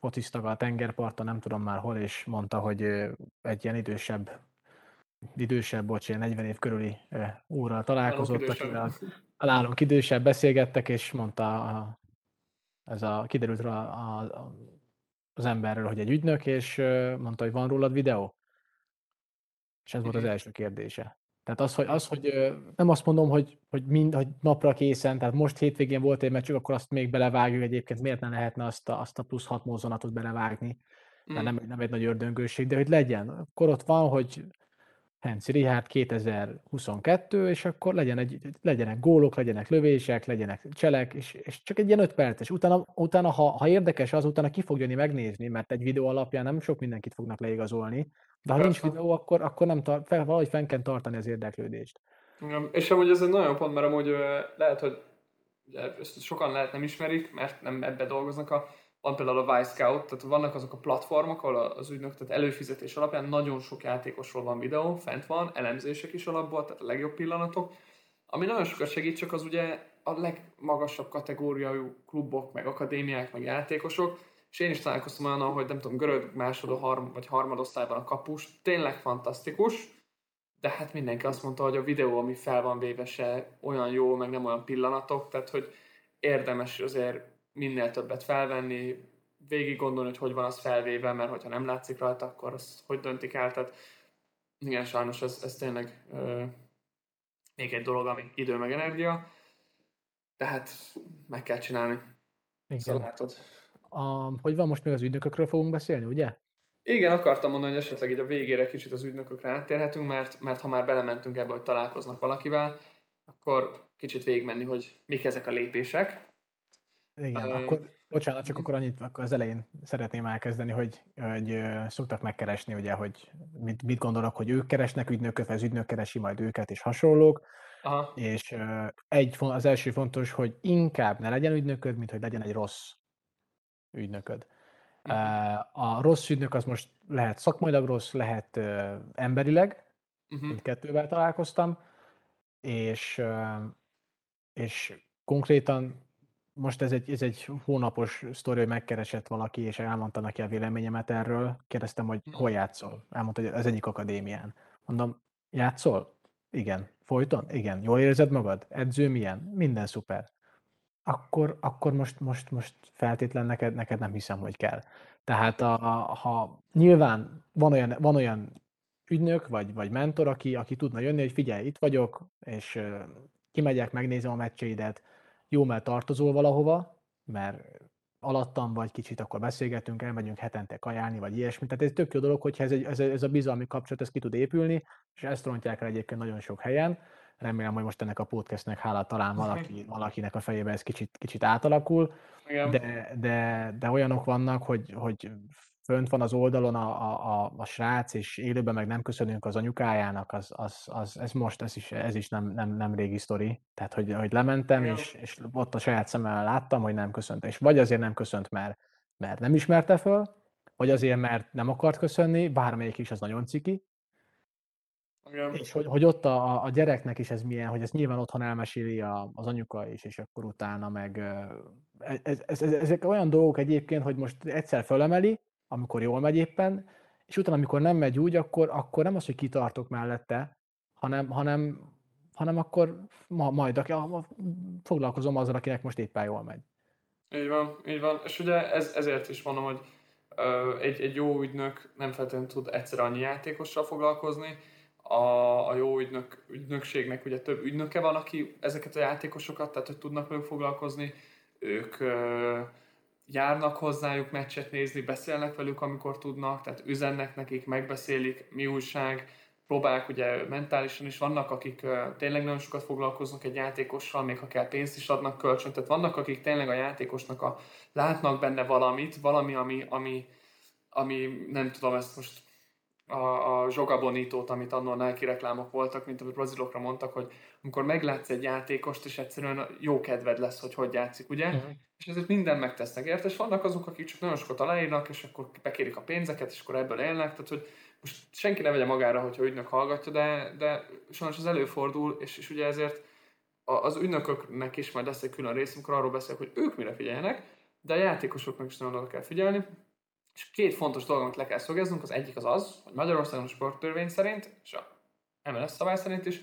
C: fociztak a tengerparton, nem tudom már hol, és mondta, hogy egy ilyen idősebb idősebb, bocs, ilyen 40 év körüli úrral találkozott, akivel nálunk idősebb beszélgettek, és mondta a, ez a, kiderült rá a, a, az emberről, hogy egy ügynök, és mondta, hogy van rólad videó? És ez volt az első kérdése. Tehát az, hogy, az, hogy nem azt mondom, hogy, hogy, mind, hogy napra készen, tehát most hétvégén volt egy meccsük, akkor azt még belevágjuk egyébként, miért ne lehetne azt a, azt a plusz hat mozzanatot belevágni, mert mm. nem, nem egy nagy ördöngőség, de hogy legyen. Akkor ott van, hogy Henci Richard 2022, és akkor legyen egy, legyenek gólok, legyenek lövések, legyenek cselek, és, és csak egy ilyen 5 perces. Utána, utána ha, ha érdekes az, utána ki fog jönni megnézni, mert egy videó alapján nem sok mindenkit fognak leigazolni, de ha nincs videó, akkor, akkor nem tar- fel, valahogy fenn kell tartani az érdeklődést.
B: Igen, és amúgy ez egy nagyon pont, mert amúgy lehet, hogy ezt sokan lehet nem ismerik, mert nem ebbe dolgoznak a van például a Vice Scout, tehát vannak azok a platformok, ahol az ügynök, tehát előfizetés alapján nagyon sok játékosról van videó, fent van, elemzések is alapból, tehát a legjobb pillanatok, ami nagyon sokat segít, csak az ugye a legmagasabb kategóriájú klubok, meg akadémiák, meg játékosok, és én is találkoztam olyan, hogy nem tudom, görög másod harm, vagy harmadosztályban a kapus, tényleg fantasztikus, de hát mindenki azt mondta, hogy a videó, ami fel van véve se olyan jó, meg nem olyan pillanatok, tehát hogy érdemes azért minél többet felvenni, végig gondolni, hogy hogy van az felvéve, mert hogyha nem látszik rajta, akkor az hogy döntik el. Tehát igen, sajnos ez, ez tényleg ö, még egy dolog, ami idő meg energia, tehát meg kell csinálni.
C: Igen. Szóval látod. A, hogy van, most még az ügynökökről fogunk beszélni, ugye?
B: Igen, akartam mondani, hogy esetleg így a végére kicsit az ügynökökre áttérhetünk, mert, mert ha már belementünk ebbe, hogy találkoznak valakivel, akkor kicsit végigmenni, hogy mik ezek a lépések.
C: Igen, um, akkor, bocsánat, csak akkor annyit akkor az elején szeretném elkezdeni, hogy, hogy szoktak megkeresni, ugye, hogy mit, mit gondolok, hogy ők keresnek ügynököt, vagy az ügynök keresi majd őket, és hasonlók. Aha. És egy, az első fontos, hogy inkább ne legyen ügynököd, mint hogy legyen egy rossz ügynököd. Uh-huh. A rossz ügynök az most lehet szakmailag rossz, lehet uh, emberileg, uh-huh. mindkettővel találkoztam, és, uh, és konkrétan most ez egy, ez egy hónapos sztori, hogy megkeresett valaki, és elmondta neki a véleményemet erről. Kérdeztem, hogy hm. hol játszol. Elmondta, hogy az egyik akadémián. Mondom, játszol? Igen. Folyton? Igen. Jól érzed magad? Edző milyen? Minden szuper. Akkor, akkor most, most, most feltétlen neked, neked nem hiszem, hogy kell. Tehát a, a, ha nyilván van olyan, van olyan ügynök, vagy, vagy mentor, aki, aki tudna jönni, hogy figyelj, itt vagyok, és kimegyek, megnézem a meccseidet, jó, mert tartozol valahova, mert alattam vagy kicsit, akkor beszélgetünk, elmegyünk hetente kajálni, vagy ilyesmi. Tehát ez tök jó dolog, hogyha ez, egy, ez, ez a bizalmi kapcsolat, ez ki tud épülni, és ezt rontják el egyébként nagyon sok helyen. Remélem, hogy most ennek a podcastnek hála talán valaki, valakinek a fejében ez kicsit, kicsit átalakul, de, de, de olyanok vannak, hogy, hogy fönt van az oldalon a, a, a srác, és élőben meg nem köszönünk az anyukájának, az, az, az ez most, ez is, ez is nem, nem, nem régi sztori. Tehát, hogy, hogy lementem, és, és ott a saját szemmel láttam, hogy nem köszönt. És vagy azért nem köszönt, mert, mert nem ismerte föl, vagy azért, mert nem akart köszönni, bármelyik is az nagyon ciki.
B: Igen.
C: És hogy, hogy ott a, a gyereknek is ez milyen, hogy ezt nyilván otthon elmeséli a, az anyuka is, és akkor utána meg ez, ez, ez, ezek olyan dolgok egyébként, hogy most egyszer fölemeli, amikor jól megy éppen, és utána, amikor nem megy úgy, akkor, akkor nem az, hogy kitartok mellette, hanem, hanem, hanem akkor ma, majd aki, foglalkozom azzal, akinek most éppen jól megy.
B: Így van, így van. És ugye ez, ezért is mondom, hogy egy, egy jó ügynök nem feltétlenül tud egyszer annyi játékossal foglalkozni, a, a jó ügynök, ügynökségnek ugye több ügynöke van, aki ezeket a játékosokat, tehát hogy tudnak velük foglalkozni, ők ö, járnak hozzájuk meccset nézni, beszélnek velük, amikor tudnak, tehát üzennek nekik, megbeszélik, mi újság, próbálják ugye mentálisan is, vannak, akik tényleg nagyon sokat foglalkoznak egy játékossal, még ha kell pénzt is adnak kölcsön, tehát vannak, akik tényleg a játékosnak a, látnak benne valamit, valami, ami, ami, ami nem tudom, ezt most a, a Joga Bonitót, amit annól Nike reklámok voltak, mint amit brazilokra mondtak, hogy amikor meglátsz egy játékost, és egyszerűen jó kedved lesz, hogy hogy játszik, ugye? Uh-huh. És ezért minden megtesznek, érte? És vannak azok, akik csak nagyon sokat aláírnak, és akkor bekérik a pénzeket, és akkor ebből élnek, tehát hogy most senki ne vegye magára, hogyha ügynök hallgatja, de, de sajnos az előfordul, és, és ugye ezért az ügynököknek is majd lesz egy külön rész, amikor arról beszélek, hogy ők mire figyeljenek, de a játékosoknak is nagyon oda kell figyelni, és két fontos dolog, amit le kell szögeznünk, az egyik az az, hogy Magyarországon a sporttörvény szerint, és a MLS szabály szerint is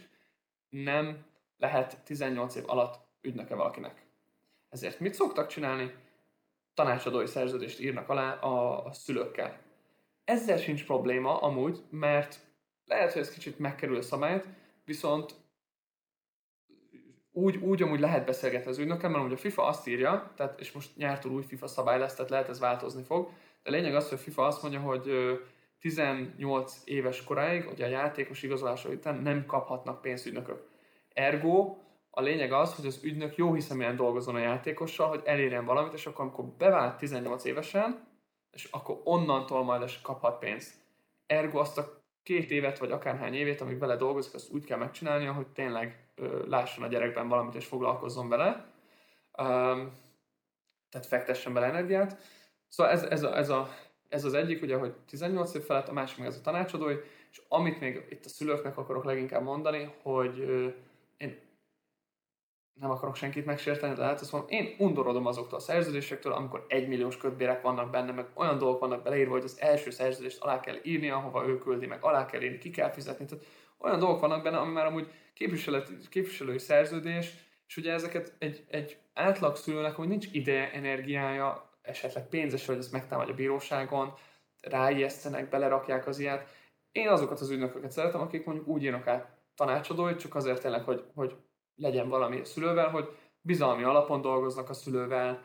B: nem lehet 18 év alatt ügynöke valakinek. Ezért mit szoktak csinálni? Tanácsadói szerződést írnak alá a, szülőkkel. Ezzel sincs probléma amúgy, mert lehet, hogy ez kicsit megkerül a szabályt, viszont úgy, úgy amúgy lehet beszélgetni az ügynökkel, mert a FIFA azt írja, tehát, és most nyártól új FIFA szabály lesz, tehát lehet ez változni fog, de lényeg az, hogy a FIFA azt mondja, hogy 18 éves koráig, hogy a játékos igazolása után nem kaphatnak pénzügynökök. Ergo a lényeg az, hogy az ügynök jó hiszeműen dolgozon a játékossal, hogy elérjen valamit, és akkor amikor bevált 18 évesen, és akkor onnantól majd is kaphat pénzt. Ergo azt a két évet, vagy akárhány évét, amíg vele dolgozik, azt úgy kell megcsinálnia, hogy tényleg ö, lásson a gyerekben valamit, és foglalkozzon vele. Um, tehát fektessen bele energiát. Szóval ez, ez, a, ez, a, ez az egyik, ugye, hogy 18 év felett, a másik meg ez a tanácsadói, és amit még itt a szülőknek akarok leginkább mondani, hogy én nem akarok senkit megsérteni, de lehet azt mondom, én undorodom azoktól a szerződésektől, amikor egymilliós kötbérek vannak benne, meg olyan dolgok vannak beleírva, hogy az első szerződést alá kell írni, ahova ő küldi, meg alá kell írni, ki kell fizetni. Tehát olyan dolgok vannak benne, ami már amúgy képviselői szerződés, és ugye ezeket egy, egy átlag szülőnek, hogy nincs ideje, energiája, esetleg pénzes, hogy ezt megtámadja a bíróságon, ráijesztenek, belerakják az ilyet. Én azokat az ügynököket szeretem, akik mondjuk úgy írnak át tanácsadói, csak azért tényleg, hogy, hogy legyen valami a szülővel, hogy bizalmi alapon dolgoznak a szülővel,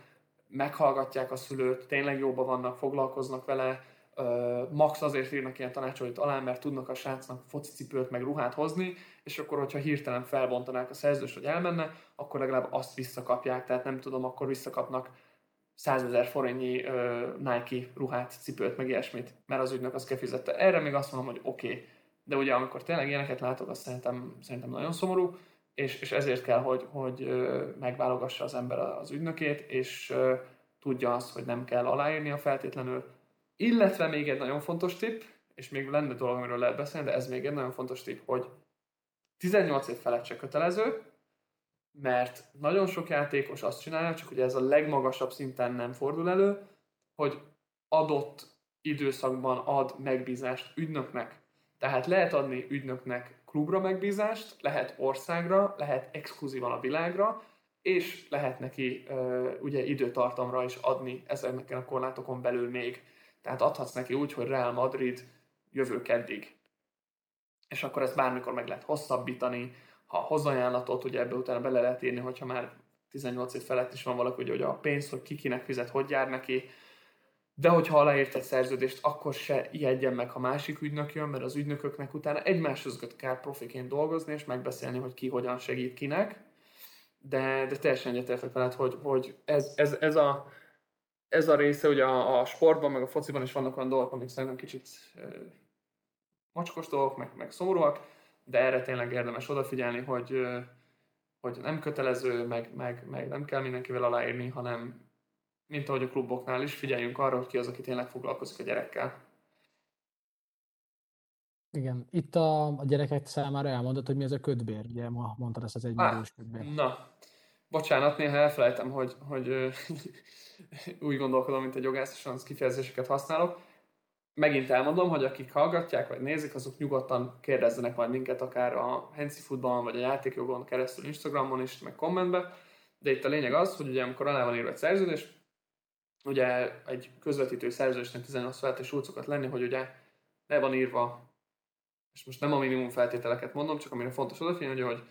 B: meghallgatják a szülőt, tényleg jóban vannak, foglalkoznak vele, max azért írnak ilyen tanácsolóit alá, mert tudnak a srácnak focicipőt meg ruhát hozni, és akkor, hogyha hirtelen felbontanák a szerződést, hogy elmenne, akkor legalább azt visszakapják, tehát nem tudom, akkor visszakapnak 100 ezer forintnyi uh, Nike ruhát, cipőt, meg ilyesmit, mert az ügynök azt kell fizette. Erre még azt mondom, hogy oké, okay. de ugye amikor tényleg ilyeneket látok, azt szerintem, szerintem nagyon szomorú, és, és ezért kell, hogy, hogy uh, megválogassa az ember az ügynökét, és uh, tudja azt, hogy nem kell aláírnia feltétlenül. Illetve még egy nagyon fontos tipp, és még lenne dolog, amiről lehet beszélni, de ez még egy nagyon fontos tipp, hogy 18 év felett se kötelező, mert nagyon sok játékos azt csinálja, csak ugye ez a legmagasabb szinten nem fordul elő, hogy adott időszakban ad megbízást ügynöknek. Tehát lehet adni ügynöknek klubra megbízást, lehet országra, lehet exkluzívan a világra, és lehet neki uh, ugye időtartamra is adni ezeknek a korlátokon belül még. Tehát adhatsz neki úgy, hogy Real Madrid jövő keddig. És akkor ezt bármikor meg lehet hosszabbítani, ha hoz ajánlatot, ugye ebbe utána bele lehet írni, hogyha már 18 év felett is van valaki, hogy a pénz, hogy ki fizet, hogy jár neki, de hogyha aláírt egy szerződést, akkor se ijedjen meg, ha másik ügynök jön, mert az ügynököknek utána egymáshoz kell profiként dolgozni, és megbeszélni, hogy ki hogyan segít kinek. De, de teljesen egyetértek veled, hogy, hogy ez, ez, ez, a, ez a része, ugye a, a sportban, meg a fociban is vannak olyan dolgok, amik szerintem kicsit e, mocskos dolgok, meg, meg szomorúak, de erre tényleg érdemes odafigyelni, hogy, hogy nem kötelező, meg, meg, meg nem kell mindenkivel aláírni, hanem mint ahogy a kluboknál is, figyeljünk arra, hogy ki az, aki tényleg foglalkozik a gyerekkel.
C: Igen, itt a, a gyerekek számára elmondod, hogy mi ez a ködbér, ugye ma mondtad ezt az egymilliós ködbér.
B: Na, bocsánat, néha elfelejtem, hogy, hogy úgy gondolkodom, mint egy jogász, és az kifejezéseket használok. Megint elmondom, hogy akik hallgatják vagy nézik, azok nyugodtan kérdezzenek majd minket akár a Hensi Footballon vagy a játékjogon keresztül Instagramon is, meg kommentbe. De itt a lényeg az, hogy ugye amikor alá van írva egy szerződés, ugye egy közvetítő szerződésnek 18 feltétes úcokat lenni, hogy ugye le van írva, és most nem a minimum feltételeket mondom, csak amire fontos odafigyelni, hogy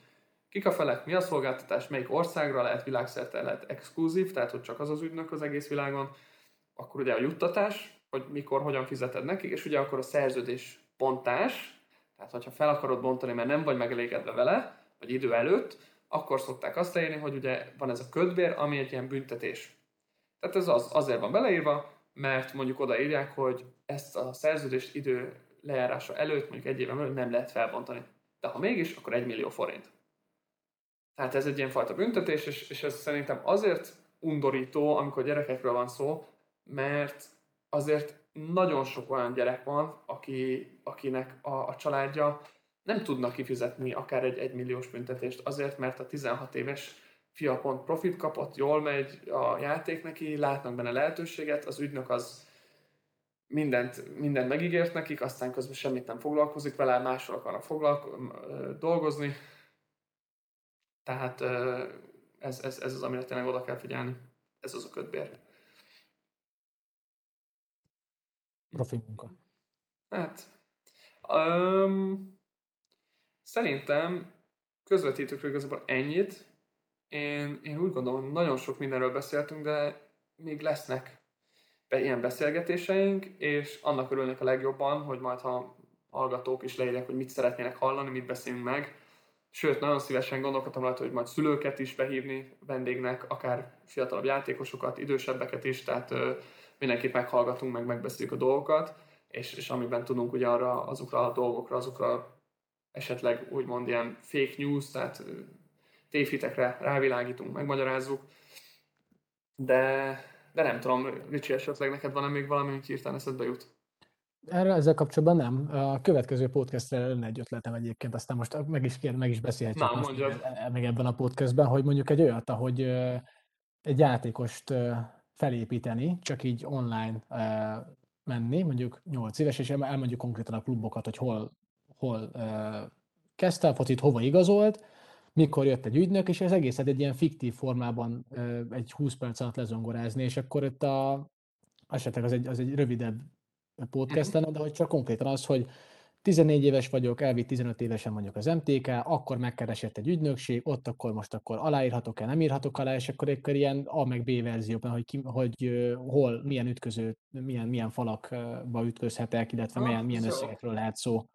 B: kik a felek, mi a szolgáltatás, melyik országra lehet világszerte, lehet exkluzív, tehát hogy csak az az ügynök az egész világon, akkor ugye a juttatás, hogy mikor, hogyan fizeted nekik, és ugye akkor a szerződés pontás, tehát hogyha fel akarod bontani, mert nem vagy megelégedve vele, vagy idő előtt, akkor szokták azt leírni, hogy ugye van ez a ködbér, ami egy ilyen büntetés. Tehát ez az, azért van beleírva, mert mondjuk odaírják, hogy ezt a szerződést idő lejárása előtt, mondjuk egy éven belül nem lehet felbontani. De ha mégis, akkor egy millió forint. Tehát ez egy ilyen fajta büntetés, és, és ez szerintem azért undorító, amikor gyerekekről van szó, mert azért nagyon sok olyan gyerek van, aki, akinek a, a családja nem tudna kifizetni akár egy egymilliós büntetést azért, mert a 16 éves fia pont profit kapott, jól megy a játék neki, látnak benne lehetőséget, az ügynök az mindent, mindent megígért nekik, aztán közben semmit nem foglalkozik vele, máshol akarnak foglalko- dolgozni. Tehát ez, ez, ez az, amire tényleg oda kell figyelni. Ez az a kötbér.
C: Profi munka.
B: Hát, um, szerintem közvetítőkről igazából ennyit. Én, én úgy gondolom, nagyon sok mindenről beszéltünk, de még lesznek ilyen beszélgetéseink, és annak örülnék a legjobban, hogy majd ha hallgatók is leírják, hogy mit szeretnének hallani, mit beszélünk meg. Sőt, nagyon szívesen gondolkodtam rajta, hogy majd szülőket is behívni vendégnek, akár fiatalabb játékosokat, idősebbeket is, tehát mindenképp meghallgatunk, meg megbeszéljük a dolgokat, és, és amiben tudunk ugye arra, azokra a dolgokra, azokra esetleg úgymond ilyen fake news, tehát tévhitekre rávilágítunk, megmagyarázzuk. De, de nem tudom, Ricsi, esetleg neked van-e még valami, hogy hirtelen eszedbe jut?
C: Erre ezzel kapcsolatban nem. A következő podcastre lenne egy ötletem egyébként, aztán most meg is kér, meg is beszélhetjük
B: Na,
C: most
B: mondjad.
C: még, még ebben a podcastben, hogy mondjuk egy olyat, hogy egy játékost felépíteni, csak így online menni, mondjuk 8 éves, és elmondjuk konkrétan a klubokat, hogy hol, hol kezdte a focit, hova igazolt, mikor jött egy ügynök, és ez egészet egy ilyen fiktív formában egy 20 perc alatt lezongorázni, és akkor itt a, esetleg az egy, az egy rövidebb podcast lenne, de hogy csak konkrétan az, hogy 14 éves vagyok, elvitt 15 évesen mondjuk az MTK, akkor megkeresett egy ügynökség, ott akkor most akkor aláírhatok-e, nem írhatok alá, és akkor akkor ilyen A meg B verzióban, hogy, ki, hogy hol, milyen ütköző, milyen, milyen falakba ütközhetek, illetve
B: Ah,
C: milyen, milyen összegekről lehet szó.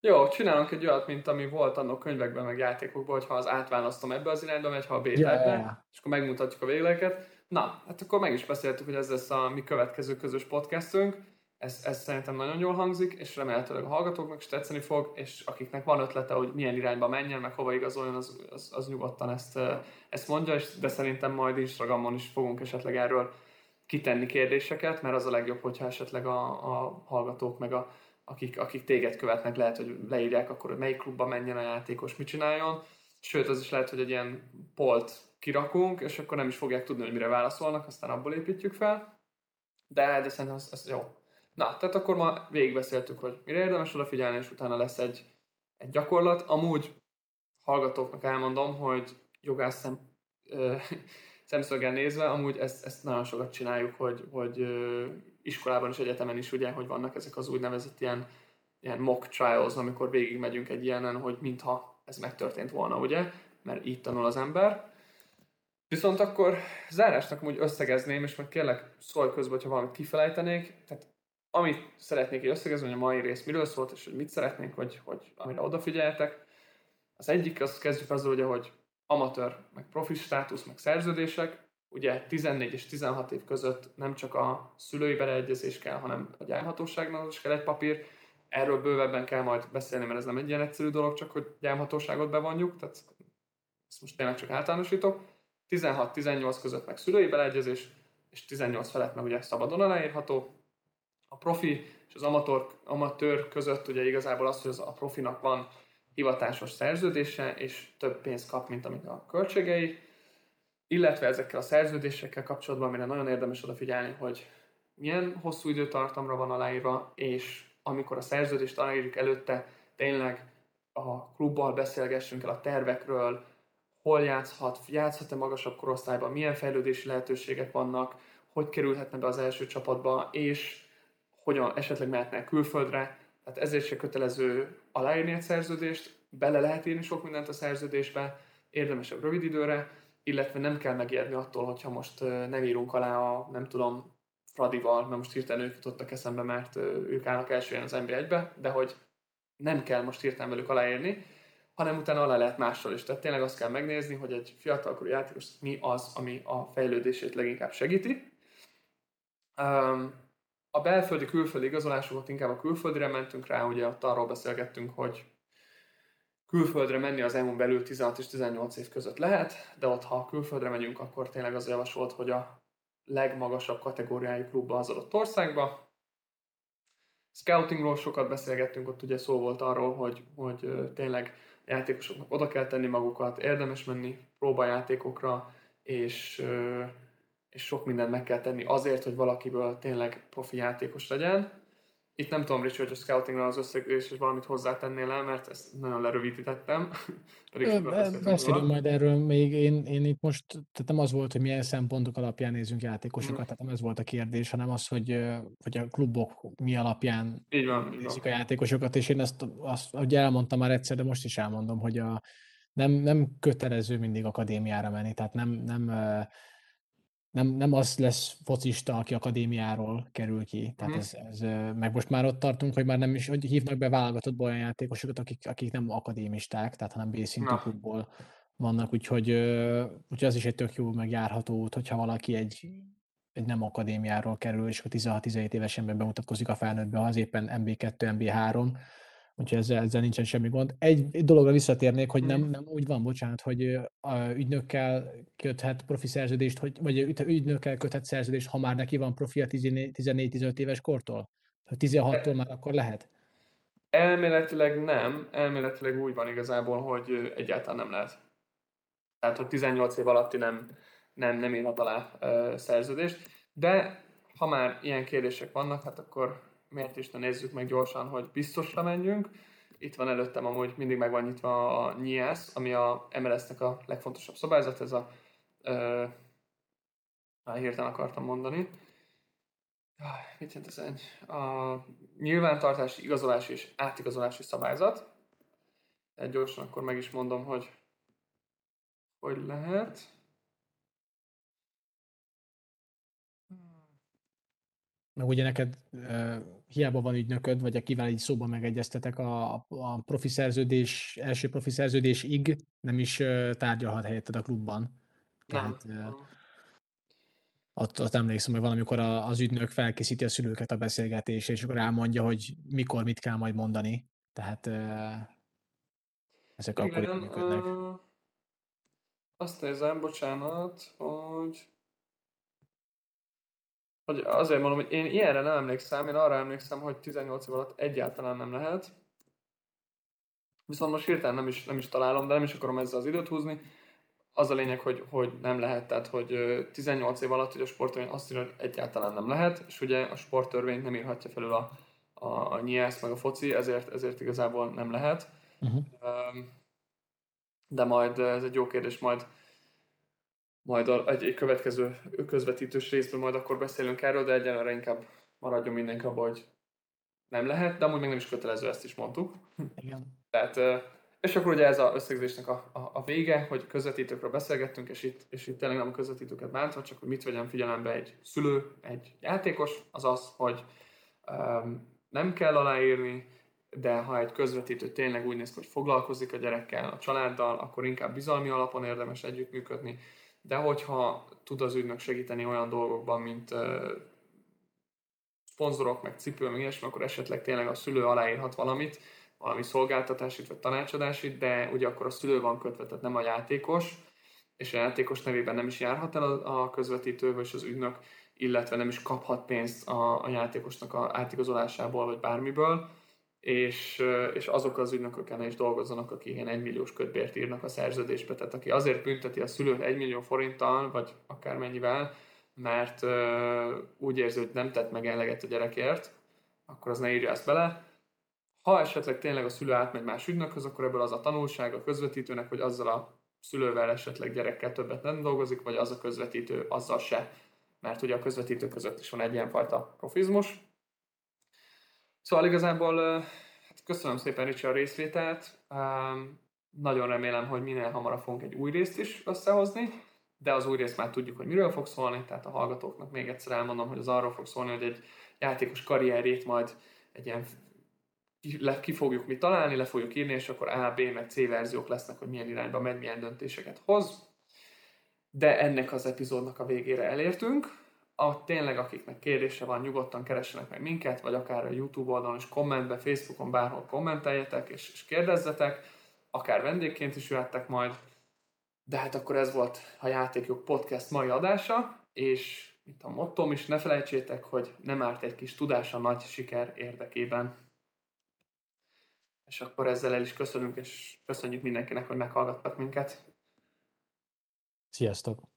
B: Jó, csinálunk egy olyat, mint ami volt annak könyvekben, meg játékokban, hogy ha az átválasztom ebbe az irányba megy, ha a B
C: ja.
B: és akkor megmutatjuk a végleteket. Na, hát akkor meg is beszéltük, hogy ez lesz a mi következő közös podcastünk. Ez, ez szerintem nagyon jól hangzik, és remélhetőleg a hallgatóknak is tetszeni fog, és akiknek van ötlete, hogy milyen irányba menjen, meg hova igazoljon, az, az, az nyugodtan ezt, ezt mondja, de szerintem majd Instagramon is fogunk esetleg erről kitenni kérdéseket, mert az a legjobb, hogyha esetleg a, a hallgatók, meg a, akik, akik téged követnek, lehet, hogy leírják akkor, hogy melyik klubba menjen a játékos, mit csináljon. Sőt, az is lehet, hogy egy ilyen polt kirakunk, és akkor nem is fogják tudni, hogy mire válaszolnak, aztán abból építjük fel. De, de szerintem ez, ez jó. Na, tehát akkor ma végigbeszéltük, hogy mire érdemes odafigyelni, és utána lesz egy, egy gyakorlat. Amúgy hallgatóknak elmondom, hogy jogász szem, ö, szemszöggel nézve, amúgy ezt, ezt nagyon sokat csináljuk, hogy, hogy ö, iskolában és egyetemen is ugye, hogy vannak ezek az úgynevezett ilyen, ilyen mock trials, amikor végigmegyünk egy ilyenen, hogy mintha ez megtörtént volna, ugye? Mert így tanul az ember. Viszont akkor zárásnak úgy összegezném, és majd kérlek szólj közben, hogyha valamit kifelejtenék. Tehát amit szeretnék így összegezni, hogy a mai rész miről szólt, és hogy mit szeretnénk, hogy, hogy amire odafigyeltek. Az egyik, azt kezdjük azzal, ugye, hogy amatőr, meg profi státusz, meg szerződések. Ugye 14 és 16 év között nem csak a szülői beleegyezés kell, hanem a gyámhatóságnak is kell egy papír. Erről bővebben kell majd beszélni, mert ez nem egy ilyen egyszerű dolog, csak hogy gyámhatóságot bevonjuk, tehát ezt most tényleg csak általánosítok. 16-18 között meg szülői beleegyezés, és 18 felett meg ugye szabadon aláírható. A profi és az amatőr, amatőr között ugye igazából az, hogy az, a profinak van hivatásos szerződése, és több pénzt kap, mint amik a költségei, illetve ezekkel a szerződésekkel kapcsolatban, amire nagyon érdemes odafigyelni, hogy milyen hosszú időtartamra van aláírva, és amikor a szerződést aláírjuk előtte, tényleg a klubbal beszélgessünk el a tervekről, hol játszhat, játszhat-e magasabb korosztályban, milyen fejlődési lehetőségek vannak, hogy kerülhetne be az első csapatba, és hogyan esetleg mehetne külföldre. Tehát ezért se kötelező aláírni egy szerződést, bele lehet írni sok mindent a szerződésbe, érdemesebb rövid időre, illetve nem kell megijedni attól, hogyha most nem írunk alá a, nem tudom, Fradival, mert most hirtelen ők jutottak eszembe, mert ők állnak első az NB1-be, de hogy nem kell most hirtelen velük aláírni, hanem utána alá lehet mással is. Tehát tényleg azt kell megnézni, hogy egy fiatalkorú játékos mi az, ami a fejlődését leginkább segíti. A belföldi külföldi igazolásokat inkább a külföldre mentünk rá, ugye ott arról beszélgettünk, hogy külföldre menni az EU-n belül 16 és 18 év között lehet, de ott ha külföldre megyünk, akkor tényleg az javasolt, hogy a legmagasabb kategóriájú klubba az adott országba. Scoutingról sokat beszélgettünk, ott ugye szó volt arról, hogy, hogy tényleg játékosoknak oda kell tenni magukat, érdemes menni próbajátékokra, és, és sok mindent meg kell tenni azért, hogy valakiből tényleg profi játékos legyen. Itt nem tudom, Rich, hogy a scoutingra az összegzés és valamit hozzátennél el, mert ezt nagyon lerövidítettem.
C: Beszélünk majd erről még. Én, én itt most, tehát nem az volt, hogy milyen szempontok alapján nézünk játékosokat, mm. tehát nem ez volt a kérdés, hanem az, hogy, hogy a klubok mi alapján
B: így van,
C: nézik
B: van.
C: a játékosokat, és én ezt, azt, ugye elmondtam már egyszer, de most is elmondom, hogy a, nem, nem kötelező mindig akadémiára menni, tehát nem, nem nem, nem az lesz focista, aki akadémiáról kerül ki. Tehát mm. ez, ez, meg most már ott tartunk, hogy már nem is, hogy hívnak be válogatott olyan játékosokat, akik, akik nem akadémisták, tehát hanem B-szintű klubból vannak, úgyhogy, úgyhogy az is egy tök jó megjárható út, hogyha valaki egy, egy nem akadémiáról kerül, és akkor 16-17 évesen bemutatkozik a felnőttbe, ha az éppen MB2, MB3, úgyhogy ezzel, ezzel nincsen semmi gond. Egy, dologra visszatérnék, hogy nem, hmm. nem úgy van, bocsánat, hogy a ügynökkel köthet profi szerződést, hogy, vagy ügynökkel köthet szerződést, ha már neki van profi a 14-15 éves kortól? Ha 16-tól már akkor lehet?
B: Elméletileg nem, elméletileg úgy van igazából, hogy egyáltalán nem lehet. Tehát, hogy 18 év alatti nem, nem, nem írhat alá uh, szerződést. De ha már ilyen kérdések vannak, hát akkor miért is ne nézzük meg gyorsan, hogy biztosra menjünk. Itt van előttem amúgy mindig meg van nyitva a NIAS, ami a MLS-nek a legfontosabb szabályzat, ez a ö, már hirtelen akartam mondani. Mit jelent ez egy? A nyilvántartási, igazolási és átigazolási szabályzat. Egy gyorsan akkor meg is mondom, hogy hogy lehet.
C: meg ugye neked hiába van ügynököd, vagy akivel így szóban megegyeztetek, a, a profi szerződés, első profi ig nem is tárgyalhat helyetted a klubban. Tehát, uh, ott, ott emlékszem, hogy valamikor a, az ügynök felkészíti a szülőket a beszélgetésre, és akkor elmondja, hogy mikor mit kell majd mondani. Tehát ezek Igen, akkor működnek.
B: Azt nézem, bocsánat, hogy hogy azért mondom, hogy én ilyenre nem emlékszem, én arra emlékszem, hogy 18 év alatt egyáltalán nem lehet. Viszont most hirtelen nem is, nem is találom, de nem is akarom ezzel az időt húzni. Az a lényeg, hogy, hogy nem lehet, tehát hogy 18 év alatt hogy a sportörvény azt írja, hogy egyáltalán nem lehet, és ugye a sportörvényt nem írhatja felül a, a, a nyelsz meg a foci, ezért, ezért igazából nem lehet. Uh-huh. De majd ez egy jó kérdés, majd majd a, egy, egy következő közvetítős részben majd akkor beszélünk erről, de egyenlőre inkább maradjon mindenki abban, hogy nem lehet, de amúgy még nem is kötelező, ezt is mondtuk.
C: Igen.
B: Tehát, és akkor ugye ez az összegzésnek a, a, a vége, hogy közvetítőkről beszélgettünk, és itt, és itt tényleg nem a közvetítőket bántva, csak hogy mit vegyen figyelembe egy szülő, egy játékos, az az, hogy um, nem kell aláírni, de ha egy közvetítő tényleg úgy néz ki, hogy foglalkozik a gyerekkel, a családdal, akkor inkább bizalmi alapon érdemes együttműködni, de hogyha tud az ügynök segíteni olyan dolgokban, mint szponzorok, meg cipő, meg ilyesmi, akkor esetleg tényleg a szülő aláírhat valamit, valami szolgáltatásit vagy tanácsadásit, de ugye akkor a szülő van kötve, tehát nem a játékos, és a játékos nevében nem is járhat el a, közvetítő vagy az ügynök, illetve nem is kaphat pénzt a, a játékosnak a átigazolásából, vagy bármiből, és, és azok az ügynökök is dolgozzanak, akik ilyen egymilliós kötbért írnak a szerződésbe. Tehát aki azért bünteti a szülőt egy millió forinttal, vagy akármennyivel, mert uh, úgy érzi, hogy nem tett meg eleget a gyerekért, akkor az ne írja ezt bele. Ha esetleg tényleg a szülő átmegy más ügynökhöz, akkor ebből az a tanulság a közvetítőnek, hogy azzal a szülővel esetleg gyerekkel többet nem dolgozik, vagy az a közvetítő azzal se. Mert ugye a közvetítő között is van egy ilyenfajta profizmus. Szóval igazából hát köszönöm szépen Ricsi a részvételt. Nagyon remélem, hogy minél hamarabb fogunk egy új részt is összehozni, de az új részt már tudjuk, hogy miről fog szólni, tehát a hallgatóknak még egyszer elmondom, hogy az arról fog szólni, hogy egy játékos karrierjét majd egy ilyen le, ki fogjuk mi találni, le fogjuk írni, és akkor A, B, meg C verziók lesznek, hogy milyen irányba megy, milyen döntéseket hoz. De ennek az epizódnak a végére elértünk. A tényleg, akiknek kérdése van, nyugodtan keressenek meg minket, vagy akár a YouTube oldalon is kommentbe, Facebookon, bárhol kommenteljetek és, és kérdezzetek, akár vendégként is jöhettek majd. De hát akkor ez volt a Játékjog Podcast mai adása, és mint a mottom is, ne felejtsétek, hogy nem árt egy kis tudás a nagy siker érdekében. És akkor ezzel el is köszönünk, és köszönjük mindenkinek, hogy meghallgattak minket.
C: Sziasztok!